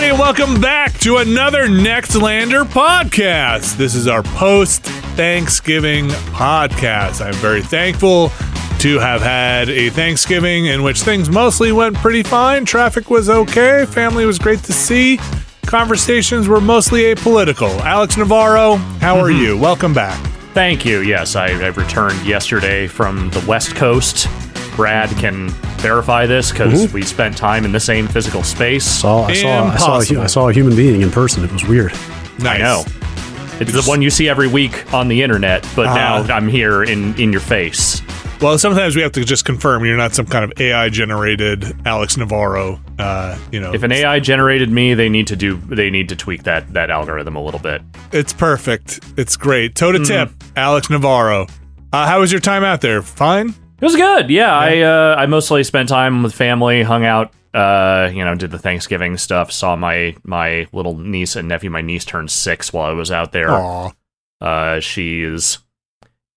Everybody, and welcome back to another Nextlander podcast. This is our post Thanksgiving podcast. I'm very thankful to have had a Thanksgiving in which things mostly went pretty fine. Traffic was okay, family was great to see, conversations were mostly apolitical. Alex Navarro, how are mm-hmm. you? Welcome back. Thank you. Yes, I, I returned yesterday from the West Coast. Brad can verify this because we spent time in the same physical space. Saw, I saw, I saw, a, hu- Impossible. I saw a human being in person. It was weird. Nice. I know. It's the one you see every week on the internet, but Uh-huh. now I'm here in, in your face. Well, sometimes we have to just confirm you're not some kind of AI generated Alex Navarro. Uh, you know, If an AI generated me, they need to do they need to tweak that that algorithm a little bit. It's perfect. It's great. Toe to tip, Alex Navarro. Uh, how was your time out there? Fine. It was good. Yeah, I uh, I mostly spent time with family, hung out. Uh, you know, did the Thanksgiving stuff. Saw my my little niece and nephew. My niece turned six while I was out there. Aw, Uh, she's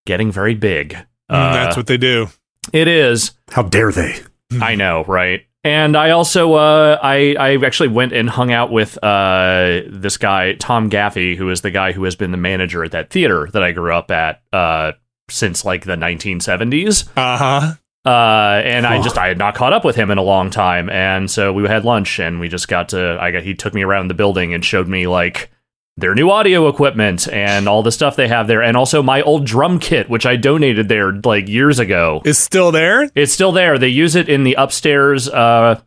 getting very big. Mm, Uh, that's what they do. it is. How dare they? I know, right? And I also uh, I I actually went and hung out with uh, this guy Tom Gaffey, who is the guy who has been the manager at that theater that I grew up at uh, since like the 1970s. Uh huh. Uh, and I just I had not caught up with him in a long time, and so we had lunch, and we just got to. I got he took me around the building and showed me like their new audio equipment and all the stuff they have there, and also my old drum kit, which I donated there like years ago. Is still there? It's still there. They use it in the upstairs uh,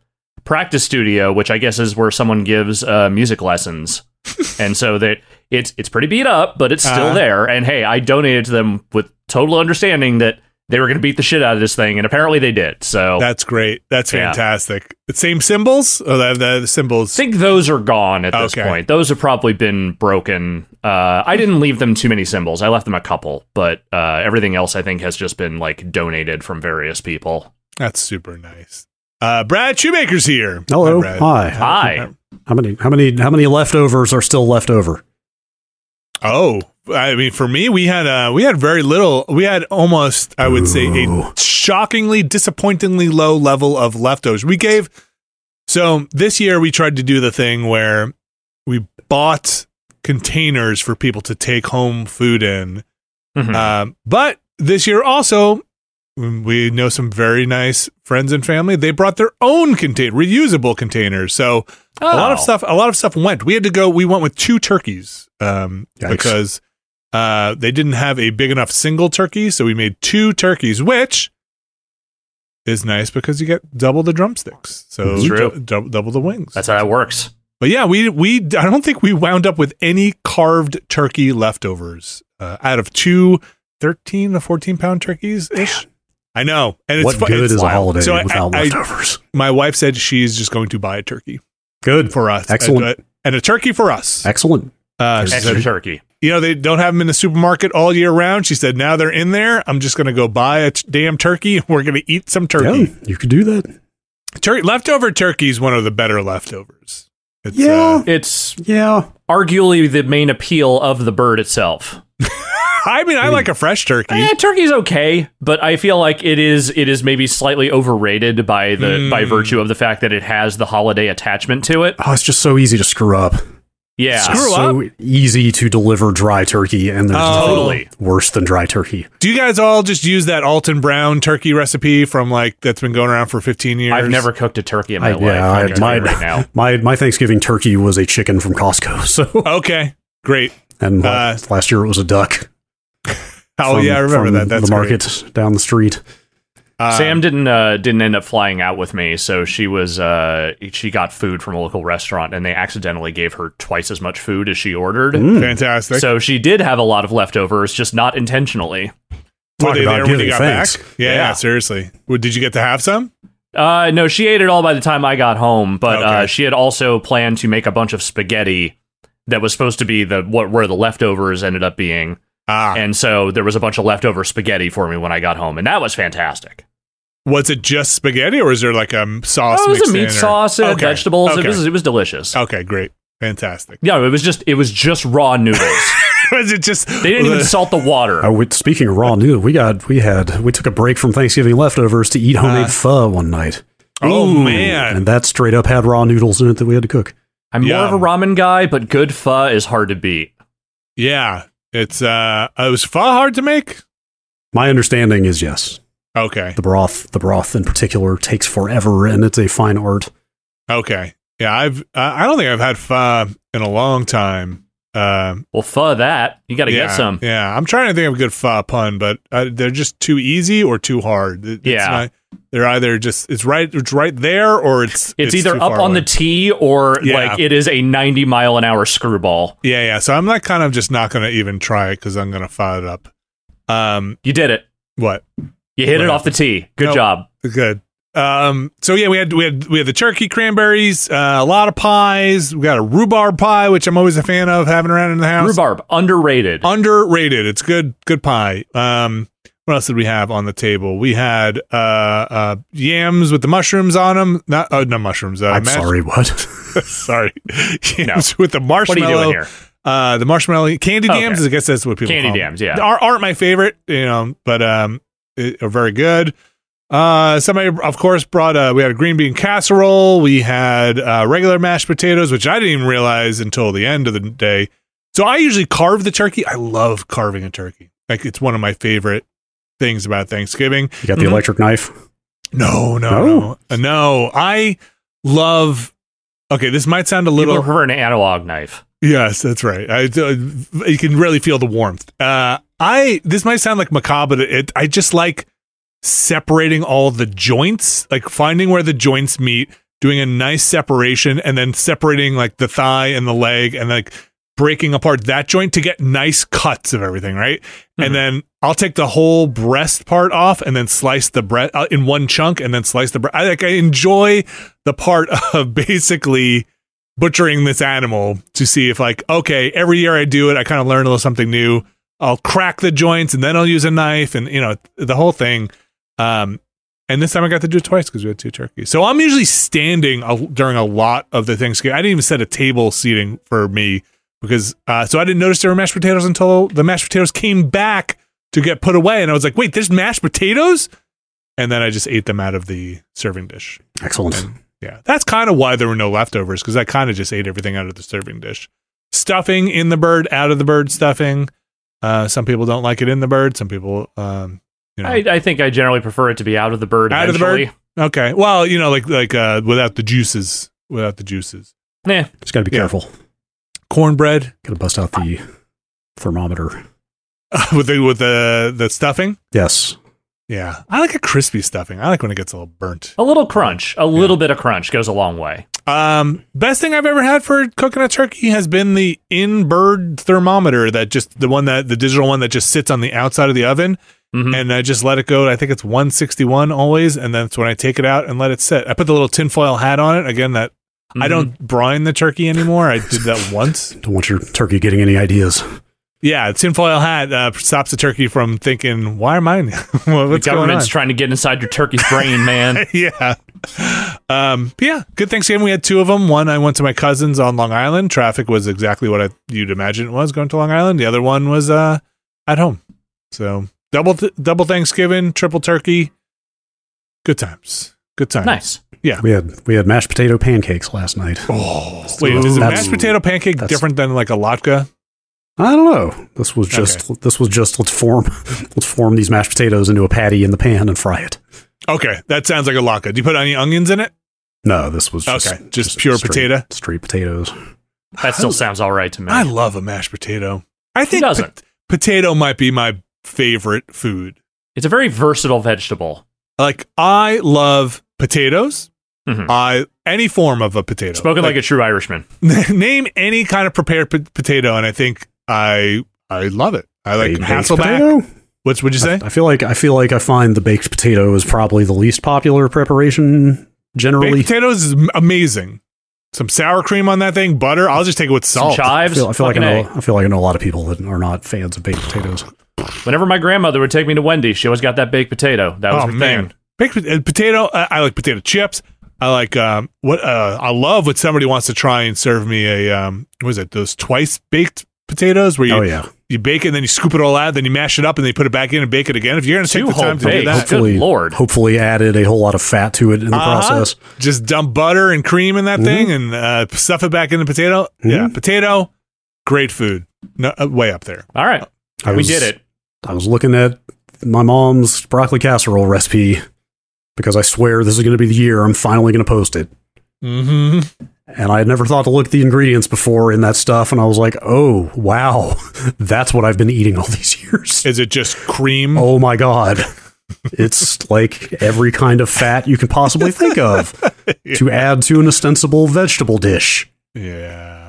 practice studio, which I guess is where someone gives uh, music lessons. and so that it's it's pretty beat up, but it's still Uh-huh. there. And hey, I donated to them with total understanding that they were going to beat the shit out of this thing, and apparently they did. So That's great. That's Yeah. fantastic. The same cymbals? Oh, the, the, the cymbals. I think those are gone at this Okay. point. Those have probably been broken. Uh, I didn't leave them too many cymbals. I left them a couple, but uh, everything else I think has just been like donated from various people. That's super nice. Uh, Brad Shoemaker's here. Hello. Brad. Hi. Hi. How many? How many? How many leftovers are still left over? Oh, I mean, for me, we had uh, we had very little. We had almost, I would say, a shockingly, disappointingly low level of leftovers. We gave. So this year, we tried to do the thing where we bought containers for people to take home food in. Mhm. Um, but this year also, we know some very nice friends and family. They brought their own contain reusable containers. So a lot of Oh. stuff, a lot of stuff went. We had to go. We went with two turkeys um, because uh, they didn't have a big enough single turkey. So we made two turkeys, which is nice because you get double the drumsticks. So true. dou- dou- double the wings. That's how that works. But yeah, we we I don't think we wound up with any carved turkey leftovers uh, out of two 13 to 14 pound turkeys ish. I know, and it's what fu- good it's is a holiday So I- without I- leftovers? my wife said she's just going to buy a turkey Good. for us. Excellent. and, and a turkey for us. Excellent. Uh, Extra said, turkey. You know, they don't have them in the supermarket all year round. She said, now they're in there. I'm just going to go buy a t- damn turkey. We're going to eat some turkey. Yeah, you could do that. Tur- leftover turkey is one of the better leftovers. It's, Yeah. uh, It's Yeah. arguably the main appeal of the bird itself. I mean, I like a fresh turkey. Yeah, turkey's okay, but I feel like it is it is maybe slightly overrated by the Mm. by virtue of the fact that it has the holiday attachment to it. Oh, it's just so easy to screw up. Yeah. Screw so easy to deliver dry turkey, and there's Oh. Totally. worse than dry turkey. Do you guys all just use that Alton Brown turkey recipe from like that's been going around for 15 years? I've never cooked a turkey in my I- life. yeah, I I- can tell you my- right now. My my Thanksgiving turkey was a chicken from Costco. So, Okay, great. and uh, Uh, last year it was a duck. Oh from- yeah, I remember from that. That's the great. market down the street. Uh, Sam didn't uh, didn't end up flying out with me, so she was uh, she got food from a local restaurant, and they accidentally gave her twice as much food as she ordered. Mm. fantastic. So she did have a lot of leftovers, just not intentionally. Were they there when you got thanks. back? Yeah, yeah, Yeah. seriously. Well, did you get to have some? Uh, no, she ate it all by the time I got home, but Okay. uh, she had also planned to make a bunch of spaghetti that was supposed to be the what where the leftovers ended up being, Ah, and so there was a bunch of leftover spaghetti for me when I got home, and that was fantastic. was it just spaghetti or is there like a sauce? Oh, it was mixed a meat in or- sauce, and Okay, vegetables. Okay. It was it was delicious. okay, great, fantastic. Yeah, it was just it was just raw noodles. was it just? they didn't even salt the water. Uh, we, speaking of raw noodle, we got we had we took a break from Thanksgiving leftovers to eat homemade Uh, pho one night, Oh Ooh. man, and that straight up had raw noodles in it that we had to cook. I'm more of a ramen guy, but good pho is hard to beat. yeah. It's uh, it was far hard to make. My understanding is yes, Okay, the broth, the broth in particular, takes forever, and it's a fine art. okay, yeah. I've I I don't think I've had pho in a long time. Um, Well, pho that you got to yeah, get some. Yeah, I'm trying to think of a good pho pun, but uh, they're just too easy or too hard. It- it's Yeah. not- they're either just it's right it's right there or it's It's, either up on away. the tee or Yeah. like it is a 90 mile an hour screwball. yeah yeah. So I'm not kind of just not going to even try it because I'm going to fire it up. Um, You did it. what You hit What it off the tee. Good Nope. job. good. Um, so yeah, we had we had we had the turkey cranberries, uh, a lot of pies. We got a rhubarb pie, which I'm always a fan of having around in the house. Rhubarb underrated. underrated. It's good, good pie. Um, what else did we have on the table? We had uh, uh, yams with the mushrooms on them. Not, oh, no mushrooms. Uh, I'm sorry, what? sorry, yams with the marshmallow. what are you doing here? Uh, the marshmallow candied Okay. yams. I guess that's what people Candy call yams, them. yeah. Are, aren't my favorite, you know, but um, it, are very good. Uh, somebody, of course, brought uh we had a green bean casserole. We had uh, regular mashed potatoes, which I didn't even realize until the end of the day. So I usually carve the turkey. I love carving a turkey. Like it's one of my favorite things about Thanksgiving. You got the Mhm. electric knife. No, no, No? no, Uh, no. I love. Okay, this might sound a People little. prefer an analog knife. Yes, that's right. I, uh, you can really feel the warmth. Uh, I this might sound like macabre, but it, I just like separating all the joints, like finding where the joints meet, doing a nice separation, and then separating like the thigh and the leg, and like breaking apart that joint to get nice cuts of everything, right? Mhm. And then I'll take the whole breast part off and then slice the breast uh, in one chunk, and then slice the breast. I like I enjoy the part of basically butchering this animal to see if like okay every year i do it i kind of learn a little something new i'll crack the joints and then i'll use a knife and you know the whole thing um and this time i got to do it twice because we had two turkeys so i'm usually standing a, during a lot of the thanksgiving i didn't even set a table seating for me because uh, so I didn't notice there were mashed potatoes until the mashed potatoes came back to get put away, and I was like, "Wait, there's mashed potatoes," and then I just ate them out of the serving dish. Excellent. And yeah, that's kind of why there were no leftovers because I kind of just ate everything out of the serving dish. Stuffing in the bird, out of the bird stuffing. Uh, some people don't like it in the bird. Some people, um, you know, I, I think I generally prefer it to be out of the bird. Out of the bird? okay. Well, you know, like like uh, without the juices, without the juices. Nah, Just got to be Yeah. careful. Cornbread Got to bust out the thermometer. with the with the the stuffing. Yes. Yeah, I like a crispy stuffing. I like when it gets a little burnt. a little crunch, a little bit of crunch goes a long way. Um, best thing I've ever had for cooking a turkey has been the in-bird thermometer that just the one that the digital one that just sits on the outside of the oven, Mhm. and I just let it go. I think it's 161 always, and that's when I take it out and let it sit. I put the little tinfoil hat on it again. That I Mhm. don't brine the turkey anymore. I did that once. Don't want your turkey getting any ideas. Yeah, tinfoil hat uh, stops the turkey from thinking, "Why am I? The What's going on?" government's trying to get inside your turkey's brain, man. yeah. Um, but yeah, good Thanksgiving. We had two of them. One, I went to my cousin's on Long Island. Traffic was exactly what I, you'd imagine it was going to Long Island. The other one was uh, at home. So double th- double Thanksgiving, triple turkey. Good times. Good times. nice. Yeah, we had we had mashed potato pancakes last night. Oh, wait, is a mashed potato pancake that's- different than like a latke? I don't know. This was just this was just let's form let's form these mashed potatoes into a patty in the pan and fry it. Okay, that sounds like a latke. Do you put any onions in it? No, this was just, Okay, just pure straight- potato? straight potatoes. That still sounds all right to me. I love a mashed potato. I think doesn't? potato might be my favorite food. it's a very versatile vegetable. Like I love potatoes. Mhm. I any form of a potato. Spoken like, a true Irishman. name any kind of prepared po- potato, and I think I I love it. I like Baked Hasselback. potato? What's would you say? I feel like I feel like I find the baked potato is probably the least popular preparation generally. Baked potatoes is amazing. Some sour cream on that thing, butter. I'll just take it with Some salt. I chives. feel, I feel like I know A. I feel like I know a lot of people that are not fans of baked potatoes. Whenever my grandmother would take me to Wendy's, she always got that baked potato. That was oh her man, thing. baked uh, potato. I, I like potato chips. I like um what uh I love when somebody wants to try and serve me a um what is it those twice baked potatoes where you Oh yeah. you bake it and then you scoop it all out then you mash it up and then you put it back in and bake it again if you're gonna take the whole time to do that Hopefully, Good lord. hopefully added a whole lot of fat to it in the Uh-huh. process. just dump butter and cream in that Mhm. thing and uh, stuff it back in the potato. Yeah, Mhm. potato, great food. No, uh, way up there. All right. I we was- did it. I was looking at my mom's broccoli casserole recipe because I swear this is going to be the year I'm finally going to post it. Mm-hmm. And I had never thought to look at the ingredients before in that stuff, and I was like, "Oh, wow, that's what I've been eating all these years." Is it just cream? Oh my god, it's like every kind of fat you can possibly think of to add to an ostensible vegetable dish. Yeah,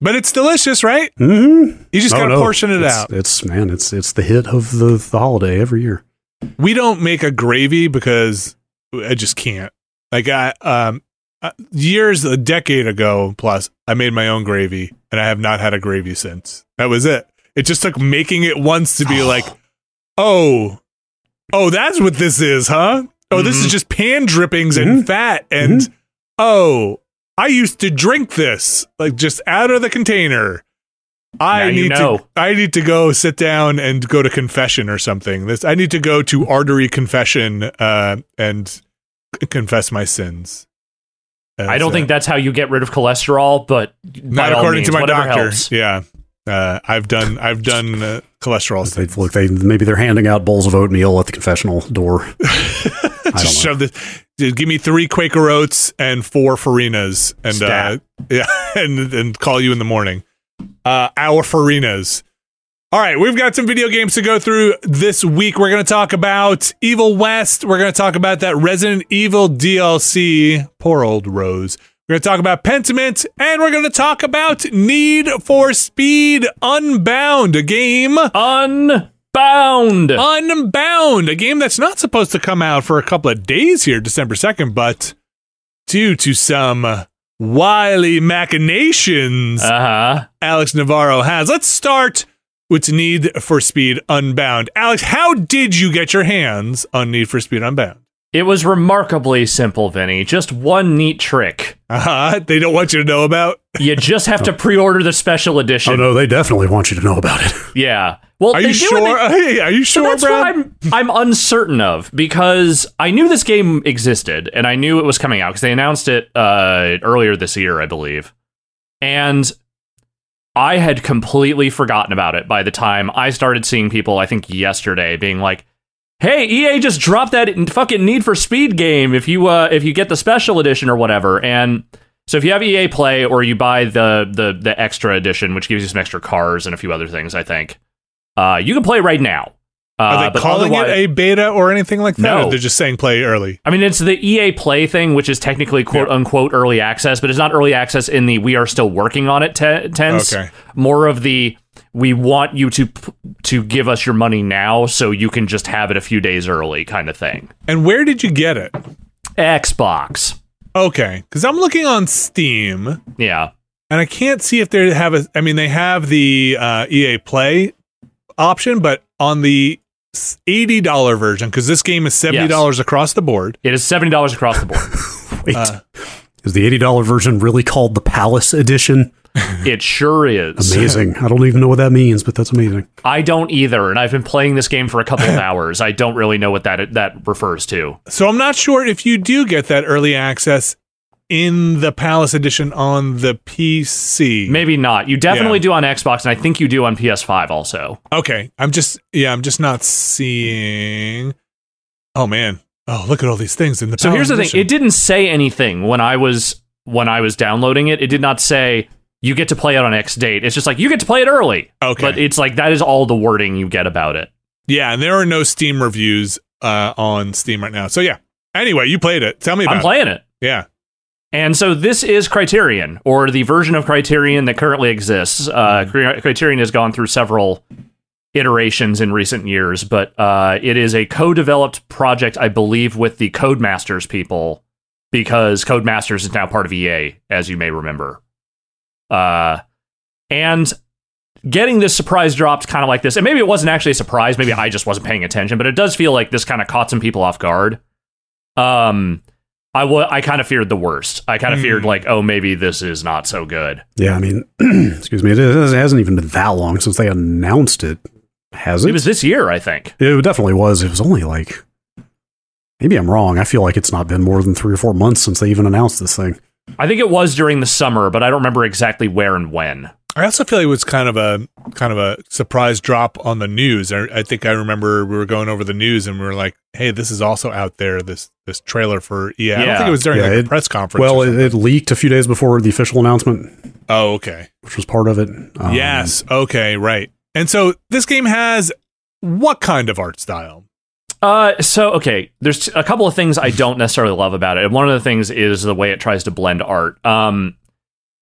but it's delicious, right? Mm-hmm. You just gotta portion it it's, out. It's man, it's it's the hit of the the holiday every year. We don't make a gravy because I just can't. Like I um uh, years a decade ago plus I made my own gravy and I have not had a gravy since. That was it. It just took making it once to be like, "Oh, oh, that's what this is, huh? Oh, this Mhm. is just pan drippings and fat and oh, I used to drink this like just out of the container." I Now you need know. to I need to go sit down and go to confession or something. This I need to go to artery confession uh, and c- confess my sins. I don't think that's how you get rid of cholesterol, but not according means, to my whatever doctor. helps. Yeah, uh, I've done I've done uh, cholesterol. They, look, they maybe they're handing out bowls of oatmeal at the confessional door. Just shove this. Dude, give me three Quaker oats and four Farinas, and uh, yeah, and and call you in the morning. Uh, our Farinas. All right, we've got some video games to go through this week. We're going to talk about Evil West. We're going to talk about that Resident Evil DLC. Poor old Rose. We're going to talk about Pentiment, and we're going to talk about Need for Speed Unbound, a game Unbound. Unbound, a game that's not supposed to come out for a couple of days here, December 2nd, but due to some wily machinations Uh huh. Alex Navarro has. Let's start with Need for Speed Unbound. Alex, how did you get your hands on Need for Speed Unbound? It was remarkably simple, Vinny. Just one neat trick. Uh-huh. They don't want you to know about. You just have to pre-order the special edition. Oh no, they definitely want you to know about it. Yeah. Well, Are you sure? they- Are you So sure, that's Brad? what I'm I'm uncertain of because I knew this game existed and I knew it was coming out because they announced it uh, earlier this year, I believe, and I had completely forgotten about it by the time I started seeing people. I think yesterday being like, "Hey, EA just dropped that fucking Need for Speed game if you uh, if you get the special edition or whatever." And so if you have EA Play or you buy the the the extra edition, which gives you some extra cars and a few other things, I think uh, you can play right now. Uh, Are they calling it a beta or anything like that? No. They're just saying play early. I mean, it's the EA Play thing, which is technically quote Yeah. unquote early access, but it's not early access in the we are still working on it te- tense. Okay. More of the we want you to to give us your money now so you can just have it a few days early kind of thing. And where did you get it? Xbox. Okay, because I'm looking on Steam Yeah. and I can't see if they have a. I mean, they have the uh, EA Play option, but on the eighty dollar version, because this game is seventy dollars across the board. It is $70 across the board. Wait, Uh. is the eighty dollar version really called the Palace Edition? It sure is. Amazing. I don't even know what that means, but that's amazing. I don't either, and I've been playing this game for a couple of hours. I don't really know what that that refers to. So I'm not sure if you do get that early access in the Palace Edition on the PC. Maybe not. You definitely Yeah. do on Xbox, and I think you do on PS5 also. Okay, I'm just yeah, I'm just not seeing. Oh man! Oh, look at all these things in the. So Palace here's the thing: it didn't say anything when I was when I was downloading it. It did not say you get to play it on X date. It's just like you get to play it early. Okay. But it's like that is all the wording you get about it. Yeah, and there are no Steam reviews uh, on Steam right now. So yeah. Anyway, you played it. Tell me about I'm playing it. it. Yeah. And so this is Criterion, or the version of Criterion that currently exists. Uh, Criterion has gone through several iterations in recent years, but uh, it is a co-developed project, I believe, with the Codemasters people, because Codemasters is now part of EA, as you may remember. Uh, and getting this surprise dropped kind of like this, and maybe it wasn't actually a surprise, maybe I just wasn't paying attention, but it does feel like this kind of caught some people off guard. Um, I wa- I kind of feared the worst. I kind of Hmm. feared like, oh, maybe this is not so good. Yeah, I mean, excuse me, it, is- it hasn't even been that long since they announced it, has it? It was this year, I think. It definitely was. It was only like, maybe I'm wrong. I feel like it's not been more than three or four months since they even announced this thing. I think it was during the summer, but I don't remember exactly where and when. I also feel like it was kind of a kind of a surprise drop on the news. I, I think I remember we were going over the news and we were like, "Hey, this is also out there. This this trailer for EA." I don't think it was during Yeah, like a press conference. Well, it, it leaked a few days before the official announcement, oh, okay. which was part of it. Um, yes. Okay. Right. And so this game has what kind of art style? Uh, so okay, there's a couple of things I don't necessarily love about it. And One of the things is the way it tries to blend art. Um,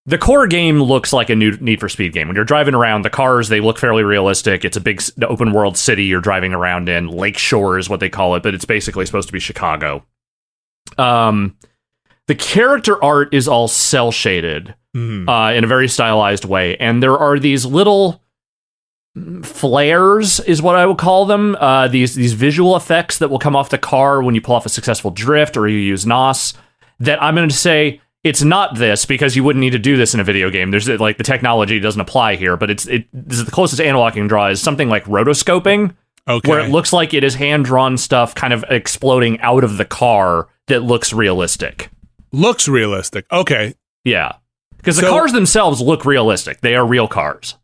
the core game looks like a new Need for Speed game. When you're driving around, the cars they look fairly realistic. It's a big open world city you're driving around in. Lakeshore is what they call it, but it's basically supposed to be Chicago. Um, the character art is all cel shaded Hmm. uh, in a very stylized way. And there are these little flares, is what I would call them. Uh, these these visual effects that will come off the car when you pull off a successful drift or you use NOS. That I'm going to say it's not this because you wouldn't need to do this in a video game. There's like the technology doesn't apply here, but it's it this is the closest analog I can draw is something like rotoscoping Okay. where it looks like it is hand drawn stuff kind of exploding out of the car that looks realistic. looks realistic. Okay. Yeah. Because the So- cars themselves look realistic. They are real cars.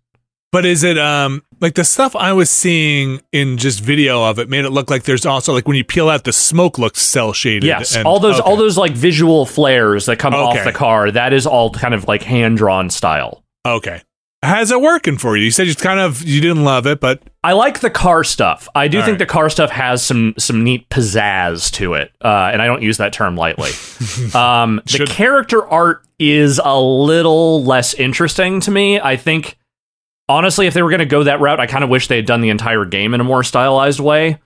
But is it um like the stuff I was seeing in just video of it made it look like there's also like when you peel out the smoke looks cel shaded. Yes, and- all those all those like visual flares that come off the car, that is all kind of like hand drawn style. Okay. How's it working for you? You said you kind of you didn't love it, but I like the car stuff. I do All think right. the car stuff has some some neat pizzazz to it, uh, and I don't use that term lightly. um, the character art is a little less interesting to me. I think honestly, if they were going to go that route, I kind of wish they had done the entire game in a more stylized way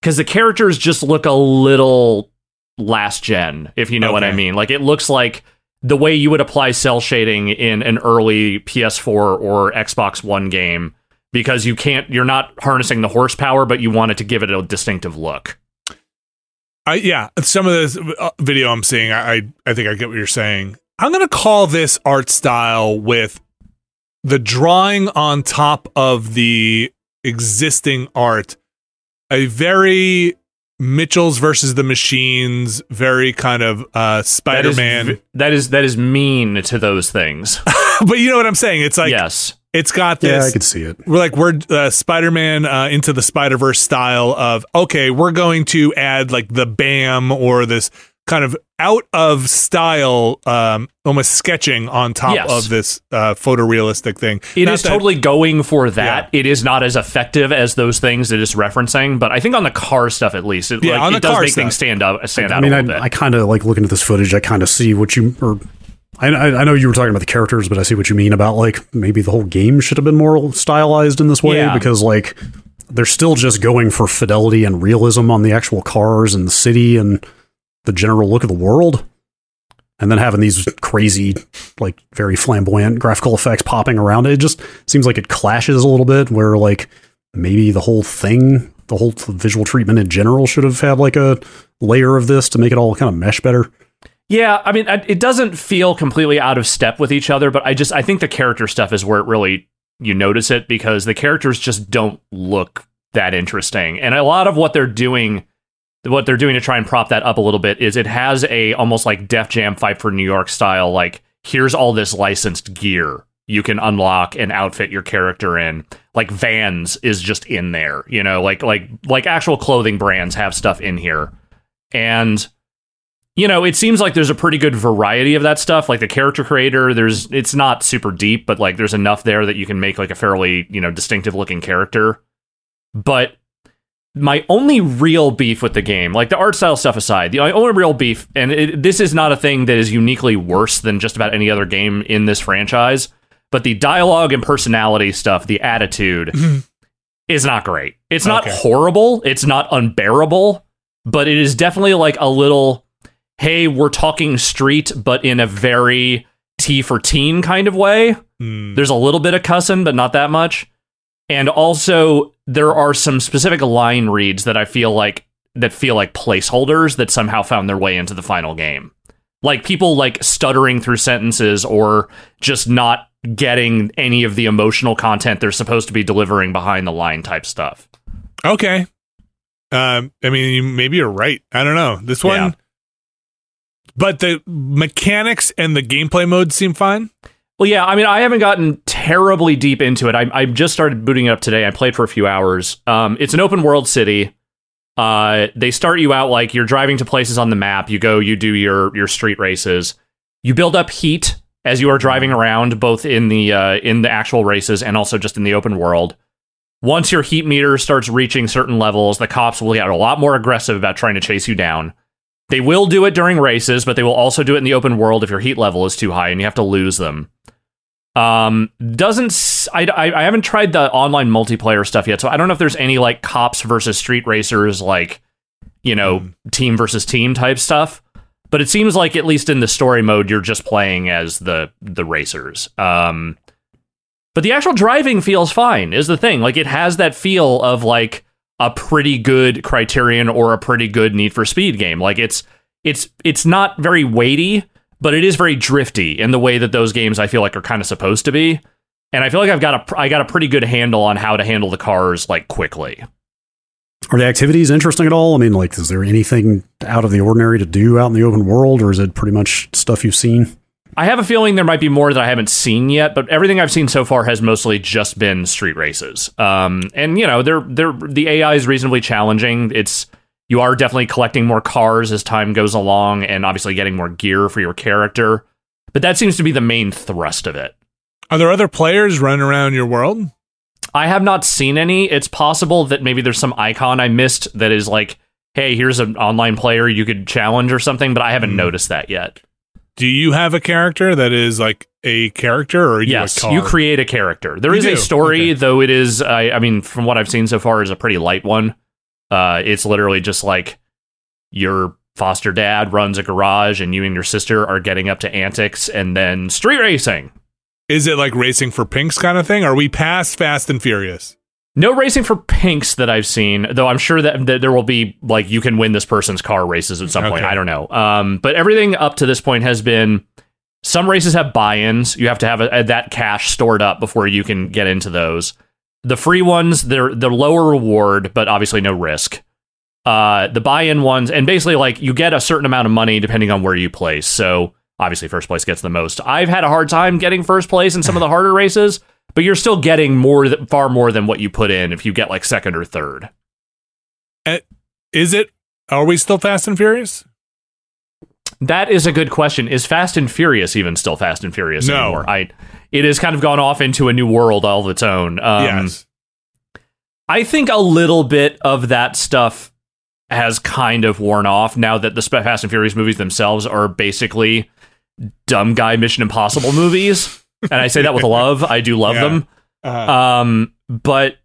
because the characters just look a little last gen, if you know what I mean. Like it looks like the way you would apply cel shading in an early PS4 or Xbox One game because you can't you're not harnessing the horsepower but you want it to give it a distinctive look. I yeah, some of this uh, video I'm seeing, I I, I think I get what you're saying. I'm gonna call this art style with the drawing on top of the existing art a very Mitchell's versus the Machines, very kind of uh Spider Man. That is, that is that is mean to those things. but you know what I'm saying? It's like yes. It's got this. Yeah, I can see it. We're like we're uh, Spider-Man uh, into the Spider-Verse style of okay, we're going to add like the BAM or this kind of out of style, um, almost sketching on top Yes. of this uh, photorealistic thing. It Not is that- totally going for that. Yeah. It is not as effective as those things it is referencing, but I think on the car stuff at least, it, Yeah, like, on it the does car make stuff. things stand up. stand out I mean, a I, little bit. I kind of like looking at this footage. I kind of see what you or. I, I I know you were talking about the characters, but I see what you mean about like maybe the whole game should have been more stylized in this way Yeah. because like they're still just going for fidelity and realism on the actual cars and the city and the general look of the world, and then having these crazy like very flamboyant graphical effects popping around it. Just seems like it clashes a little bit. Where like maybe the whole thing, the whole visual treatment in general, should have had like a layer of this to make it all kind of mesh better. Yeah, I mean, it doesn't feel completely out of step with each other, but I just I think the character stuff is where it really you notice it because the characters just don't look that interesting, and a lot of what they're doing, what they're doing to try and prop that up a little bit is it has a almost like Def Jam Fight for New York style, like here's all this licensed gear you can unlock and outfit your character in. Like Vans is just in there, you know, like like like actual clothing brands have stuff in here, and you know, it seems like there's a pretty good variety of that stuff. Like the character creator, there's it's not super deep, but like there's enough there that you can make like a fairly, you know, distinctive looking character. But my only real beef with the game, like the art style stuff aside, the only real beef, and it, this is not a thing that is uniquely worse than just about any other game in this franchise, but the dialogue and personality stuff, the attitude, is not great. It's not Okay. horrible. It's not unbearable, but it is definitely like a little, hey, we're talking street, but in a very T for teen kind of way. Hmm. There's a little bit of cussing, but not that much. And also, there are some specific line reads that I feel like that feel like placeholders that somehow found their way into the final game. Like people like stuttering through sentences or just not getting any of the emotional content they're supposed to be delivering behind the line type stuff. Okay. Um, I mean, you, maybe you're right. I don't know. This one, Yeah. but the mechanics and the gameplay mode seem fine. Well, yeah, I mean, I haven't gotten terribly deep into it. I, I just started booting it up today. I played for a few hours. Um, it's an open world city. Uh, they start you out like you're driving to places on the map. You go, you do your your street races. You build up heat as you are driving around, both in the uh, in the actual races and also just in the open world. Once your heat meter starts reaching certain levels, the cops will get a lot more aggressive about trying to chase you down. They will do it during races, but they will also do it in the open world if your heat level is too high and you have to lose them. Um, doesn't I, I, I haven't tried the online multiplayer stuff yet, so I don't know if there's any like cops versus street racers, like you know, team versus team type stuff. But it seems like at least in the story mode, you're just playing as the the racers. Um, but the actual driving feels fine. Is the thing like it has that feel of like a pretty good Criterion or a pretty good Need for Speed game. Like it's it's it's not very weighty, but it is very drifty in the way that those games I feel like are kind of supposed to be. And I feel like I've got a I got a pretty good handle on how to handle the cars like quickly. Are the activities interesting at all? I mean, like, is there anything out of the ordinary to do out in the open world, or is it pretty much stuff you've seen? I have a feeling there might be more that I haven't seen yet, but everything I've seen so far has mostly just been street races. Um, and you know, they're they're the AI is reasonably challenging. It's you are definitely collecting more cars as time goes along, and obviously getting more gear for your character. But that seems to be the main thrust of it. Are there other players running around your world? I have not seen any. It's possible that maybe there's some icon I missed that is like, hey, here's an online player you could challenge or something, but I haven't Hmm. noticed that yet. Do you have a character that is like a character, or you yes, you create a character. There You is do? a story, Okay. though it is. I, I mean, from what I've seen so far, is a pretty light one. Uh, it's literally just like your foster dad runs a garage, and you and your sister are getting up to antics, and then street racing. Is it like racing for pinks kind of thing? Are we past Fast and Furious? No racing for pinks that I've seen, though I'm sure that, that there will be like you can win this person's car races at some point. I don't know. Um, but everything up to this point has been some races have buy-ins. You have to have a, that cash stored up before you can get into those. The free ones, they're they're lower reward, but obviously no risk. Uh, the buy-in ones, and basically like you get a certain amount of money depending on where you place. So obviously first place gets the most. I've had a hard time getting first place in some of the harder races, but you're still getting more, th- far more than what you put in if you get like second or third. Is it? Are we still Fast and Furious? That is a good question. Is Fast and Furious even still Fast and Furious No. anymore? I it has kind of gone off into a new world all of its own. Um, yes. I think a little bit of that stuff has kind of worn off now that the Fast and Furious movies themselves are basically dumb guy Mission Impossible movies. and I say that with love. I do love Yeah. them. Uh, Um, but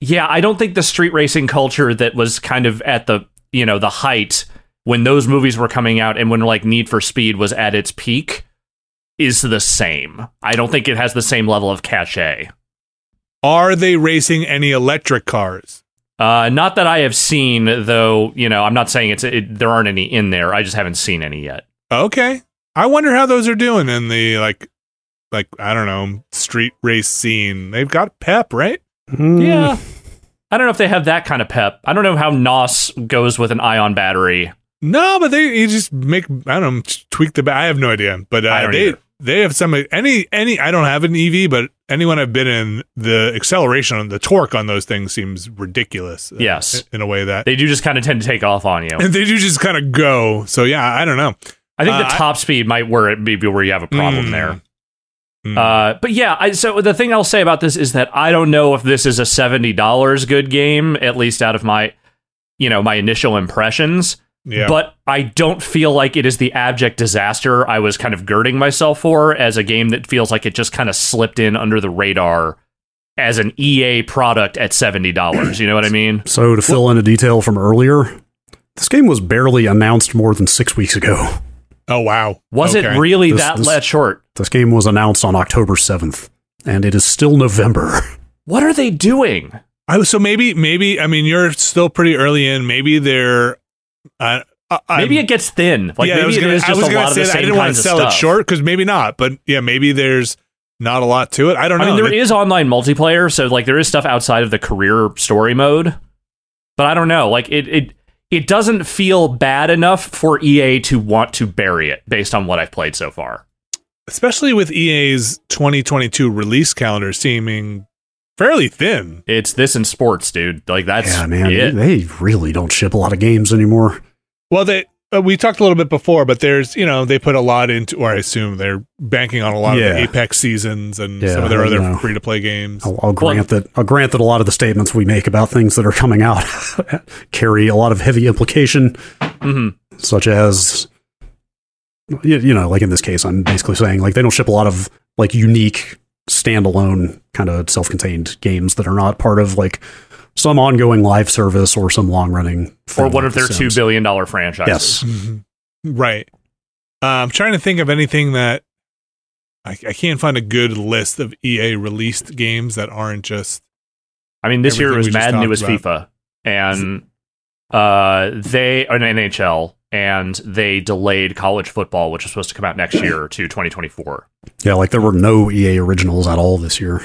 yeah, I don't think the street racing culture that was kind of at the you know the height when those movies were coming out and when like Need for Speed was at its peak is the same. I don't think it has the same level of cachet. are they racing any electric cars? Uh, not that I have seen, though. You know, I'm not saying it's it, there aren't any in there. I just haven't seen any yet. Okay. I wonder how those are doing in the like, like I don't know, street race scene. They've got pep, right? Mm, Yeah, I don't know if they have that kind of pep. I don't know how NOS goes with an ion battery. No, but they you just make I don't know tweak the. I have no idea, but uh, I they either. they have some any any. I don't have an EV, but anyone I've been in, the acceleration on the torque on those things seems ridiculous. uh, Yes. in a way that They do just kind of tend to take off on you. and they do just kind of go. So yeah, I don't know. I think Uh, the I- top speed might where it maybe where you have a problem Mm. there. Mm. Uh, but yeah, I, so the thing I'll say about this is that I don't know if this is a seventy dollars good game, at least out of my, you know, my initial impressions. Yeah, But I don't feel like it is the abject disaster I was kind of girding myself for as a game that feels like it just kind of slipped in under the radar as an EA product at seventy dollars. You know what I mean? So to fill in a detail from earlier, this game was barely announced more than six weeks ago. oh wow, Was Okay. it really This- that this- that short? This game was announced on October 7th, and it is still November. What are they doing? I, so maybe maybe I mean you're still pretty early in. Maybe they're. Uh, I- Maybe it gets thin. Like yeah, I maybe was it gonna, is I just was a gonna lot of say the that. same I didn't want to sell stuff. it short because maybe not. But yeah, maybe there's not a lot to it. I don't know. I mean, there It- is online multiplayer, so like there is stuff outside of the career story mode. But I don't know. Like it it it doesn't feel bad enough for EA to want to bury it based on what I've played so far. especially with EA's 2022 release calendar seeming fairly thin. It's this in sports, dude. Like that's yeah, man, it. they really don't ship a lot of games anymore. Well, they uh, we talked a little bit before, but there's you know they put a lot into, or I assume they're banking on a lot of the Apex seasons and Yeah, some of their other free to play games. I'll, I'll grant that. I'll grant that a lot of the statements we make about things that are coming out carry a lot of heavy implication, Mhm. such as, you, you know, like in this case, I'm basically saying like they don't ship a lot of like unique standalone kind of self-contained games that are not part of like some ongoing live service or some long-running Or one of their two Sims. billion dollar franchises. Yes. Mhm. Right. Uh, I'm trying to think of anything that I, I can't find a good list of EA released games that aren't just I mean, this year it was we just Madden, it was about. FIFA, and uh, they an NHL, and they delayed college football, which was supposed to come out next year to 2024. Yeah, like there were no EA originals at all this year.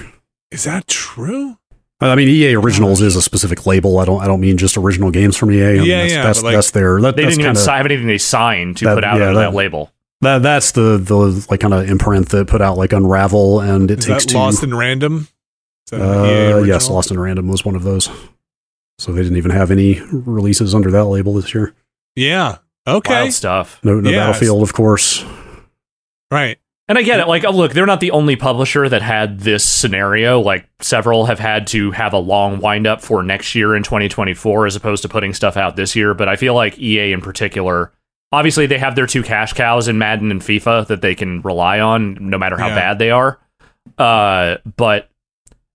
is that true? I mean, EA Originals is a specific label. I don't. I don't mean just original games from EA. I mean, Yeah, that's, yeah, That's, like, that's their. That, They that's didn't even kinda, si- have anything they signed to That- put out yeah, under that, that- label. that. That's the the like kind of imprint that put out like Unravel and it Is takes that two. Lost in Random? Is that an EA uh, yes, Lost in Random was one of those. So they didn't even have any releases under that label this year. Yeah. Okay. Wild stuff. No, no Yes. Battlefield, of course. Right. And I get it. Like, oh, look, they're not the only publisher that had this scenario. Like, several have had to have a long wind up for next year in 2024 as opposed to putting stuff out this year. But I feel like EA in particular, obviously, they have their two cash cows in Madden and FIFA that they can rely on no matter how Yeah. bad they are. Uh, but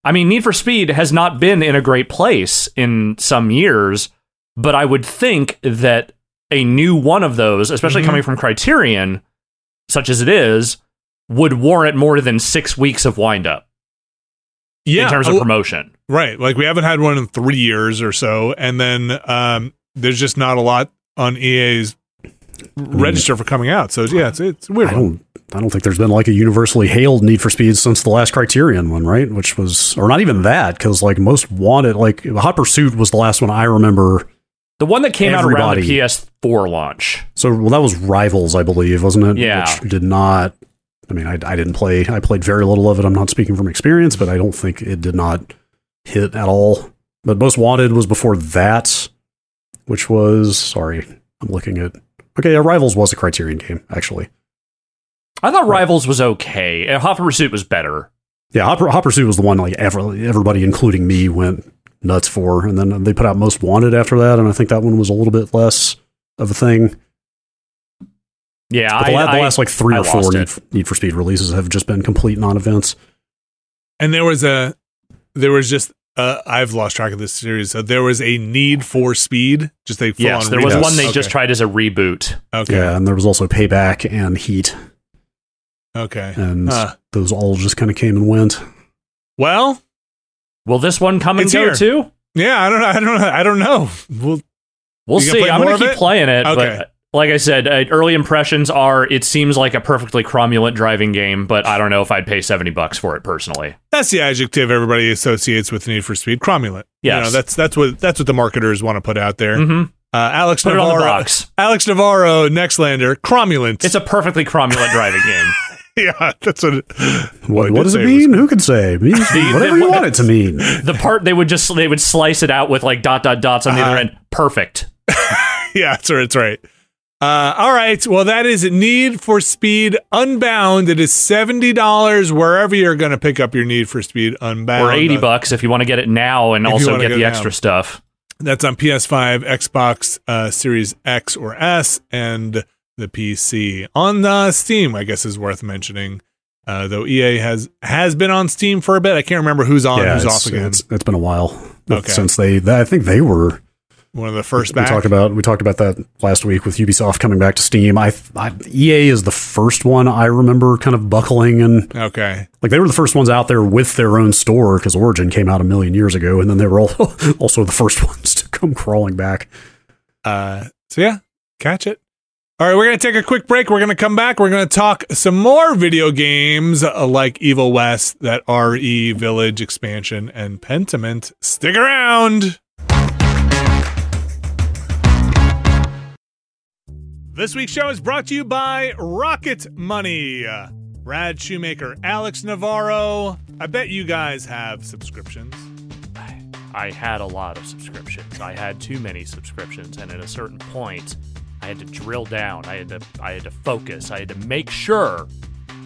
I mean, Need for Speed has not been in a great place in some years. But I would think that a new one of those, especially Mhm. coming from Criterion, such as it is, would warrant more than six weeks of wind up Yeah. in terms of promotion. Right. Like we haven't had one in three years or so. And then um, there's just not a lot on EA's register for coming out. So yeah, it's, it's weird I don't. I don't think there's been like a universally hailed Need for Speed since the last Criterion one, right? Which was, or not even that, because like most wanted, like Hot Pursuit was the last one I remember. The one that came out around the PS4 launch. So well, that was Rivals, I believe, wasn't it? Yeah. Which did not. I mean, I, I didn't play. I played very little of it. I'm not speaking from experience, but I don't think it did not hit at all. But Most Wanted was before that, which was sorry, I'm looking at. Okay, Rivals was a Criterion game actually. I thought Rivals was okay. Uh, Hot Pursuit was better. Yeah, Hot, Hot Pursuit was the one like ever, everybody, including me, went nuts for, and then they put out Most Wanted after that, and I think that one was a little bit less of a thing. Yeah, But the, I, la- the last like three I or four Need for, Need for Speed releases have just been complete non-events. And there was a, there was just, uh, I've lost track of this series. So there was a Need for Speed, just a full yes, on there was Yes. one they Okay. just tried as a reboot. Okay. Yeah, and there was also Payback and Heat, Okay. and Huh. those all just kind of came and went. Well, Will this one come and go here. too? yeah, I don't know. I don't know. I don't know. Well, We'll You gonna see. I'm more going of to keep it? playing it, Okay. but like I said, uh, early impressions are it seems like a perfectly cromulent driving game, but I don't know if I'd pay 70 bucks for it personally. that's the adjective everybody associates with Need for Speed. Cromulent. You know, that's that's what that's what the marketers want to put out there. hmm Uh, Alex Put it on the Navarro. box. Alex Navarro, Nextlander, cromulent. It's a perfectly cromulent driving game. yeah, that's what. It, What, what does say it was- mean? Who can say? It means whatever you want it to mean. The part they would just they would slice it out with like dot dot dots on the Uh-huh. other end. Perfect. yeah, that's right. That's right. Uh, all right. Well, that is Need for Speed Unbound. It is seventy dollars wherever you're going to pick up your Need for Speed Unbound. Or 80 Uh, bucks if you want to get it now and If also get get the extra now. stuff. That's on PS5, Xbox uh, Series X or S, and the PC. On uh, Steam, I guess is worth mentioning. Uh, though EA has has been on Steam for a bit. I can't remember who's on, yeah, who's it's, off again. It's, it's been a while Okay. since they. I think they were One of the first we talked about we talked about that last week with Ubisoft coming back to Steam. I, I EA is the first one I remember kind of buckling and okay. like they were the first ones out there with their own store because Origin came out a million years ago, and then they were all, also the first ones to come crawling back. Uh, so yeah, catch it. All right, we're gonna take a quick break. We're gonna come back. We're gonna talk some more video games uh, like Evil West, that RE Village expansion, and Pentiment. Stick around. This week's show is brought to you by Rocket Money. Brad Shoemaker, Alex Navarro. I bet you guys have subscriptions. I had a lot of subscriptions. I had too many subscriptions, and at a certain point, I had to drill down. I had to I had to focus. I had to make sure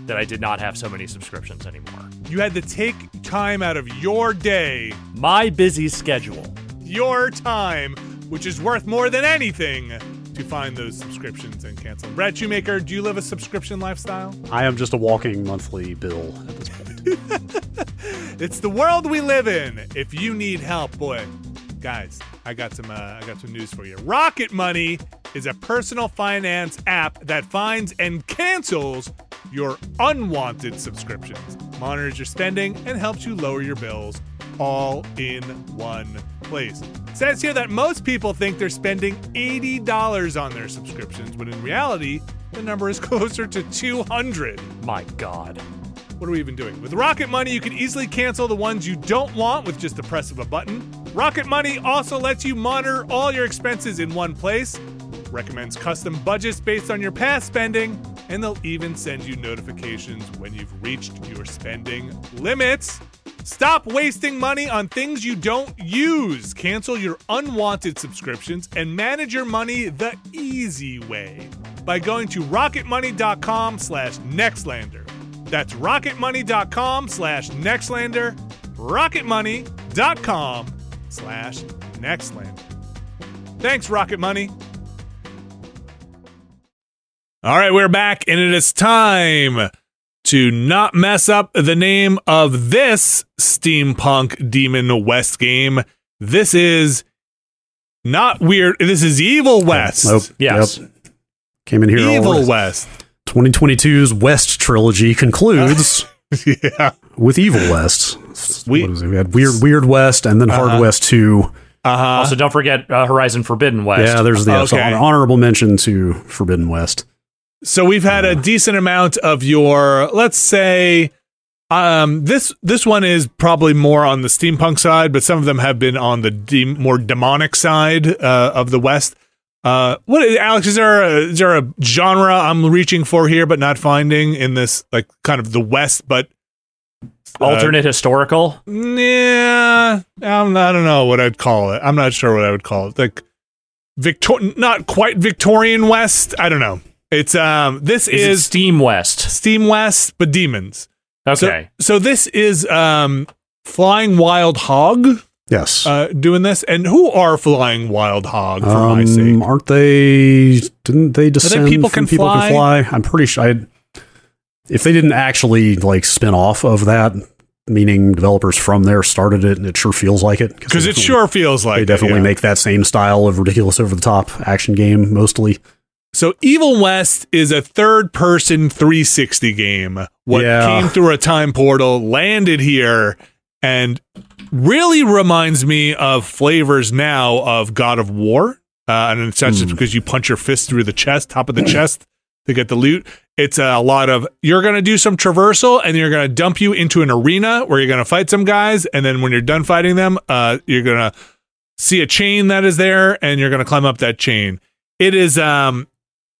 that I did not have so many subscriptions anymore. You had to take time out of your day My busy schedule. your time, which is worth more than anything, to find those subscriptions and cancel. them. Brad Shoemaker, do you live a subscription lifestyle? I am just a walking monthly bill at this point. It's the world we live in. If you need help, boy, guys, I got some. Uh, I got some news for you. Rocket Money is a personal finance app that finds and cancels your unwanted subscriptions, monitors your spending, and helps you lower your bills all in one place. It says here that most people think they're spending $80 on their subscriptions, when in reality, the number is closer to 200. My God. What are we even doing? With Rocket Money, you can easily cancel the ones you don't want with just the press of a button. Rocket Money also lets you monitor all your expenses in one place, recommends custom budgets based on your past spending, and they'll even send you notifications when you've reached your spending limits. Stop wasting money on things you don't use. Cancel your unwanted subscriptions and manage your money the easy way by going to rocketmoney.com slash nextlander. That's rocketmoney.com slash nextlander, rocketmoney.com slash nextlander. Thanks, Rocket Money. All right, we're back, and it is time to not mess up the name of this steampunk Demon West game. This is not weird. This is Evil West. Nope. Yes. Came in here. Evil right. West. 2022's West trilogy concludes yeah. with Evil West. We- What is it? we had Weird Weird West and then Hard Uh-huh. West 2. Uh huh. Also, don't forget uh, Horizon Forbidden West. Yeah, there's the so Okay. honorable mention to Forbidden West. So we've had a decent amount of your, let's say, um, this this one is probably more on the steampunk side, but some of them have been on the de- more demonic side uh, of the West. Uh, what Alex is there? A, is there a genre I'm reaching for here, but not finding in this like kind of the West, but uh, alternate historical. Yeah, I'm, I don't know what I'd call it. I'm not sure what I would call it. Like Victor, not quite Victorian West. I don't know. It's um. This Is, is, it Steam West? Steam West, but demons. Okay. So this is um Flying Wild Hog Yes. uh doing this. And who are Flying Wild Hog for my Um, sake? aren't they? Didn't they descend People from Can People Fly? Can Fly? I'm pretty sure. I, if they didn't actually like spin off of that, meaning developers from there started it, and it sure feels like it Because it sure feels like they it, definitely yeah. make that same style of ridiculous, over the top action game mostly. So Evil West is a third person 360 game. What Yeah. came through a time portal, landed here, and really reminds me of flavors now of God of War. Uh, and it's not just because you punch your fist through the chest, top of the chest to get the loot. It's a lot of you're going to do some traversal and you're going to dump you into an arena where you're going to fight some guys. And then when you're done fighting them, uh, you're going to see a chain that is there and you're going to climb up that chain. It is um,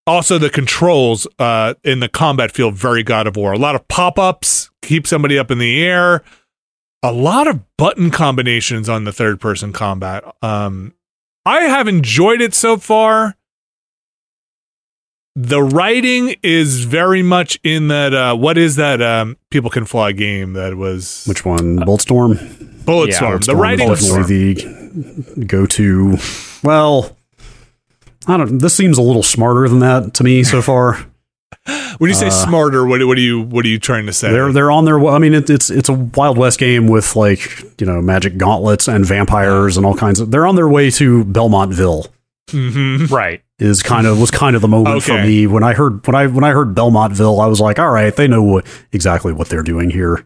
also the controls uh, in the combat feel very God of War. A lot of pop ups, keep somebody up in the air. A lot of button combinations on the third person combat. Um, I have enjoyed it so far. The writing is very much in that. Uh, what is that? Um, People can fly game that was Which one? Bulletstorm. Bulletstorm. Yeah, the writing is the go-to. Well, I don't. Know. This seems a little smarter than that to me so far. When you say Uh, smarter, what what are you what are you trying to say? They're they're on their. I mean, it, it's it's a Wild West game with like you know magic gauntlets and vampires and all kinds of. They're on their way to Belmontville. Mhm. Right. Is kind of was kind of the moment for me when I heard when I when I heard Belmontville. I was like, all right, they know what, exactly what they're doing here.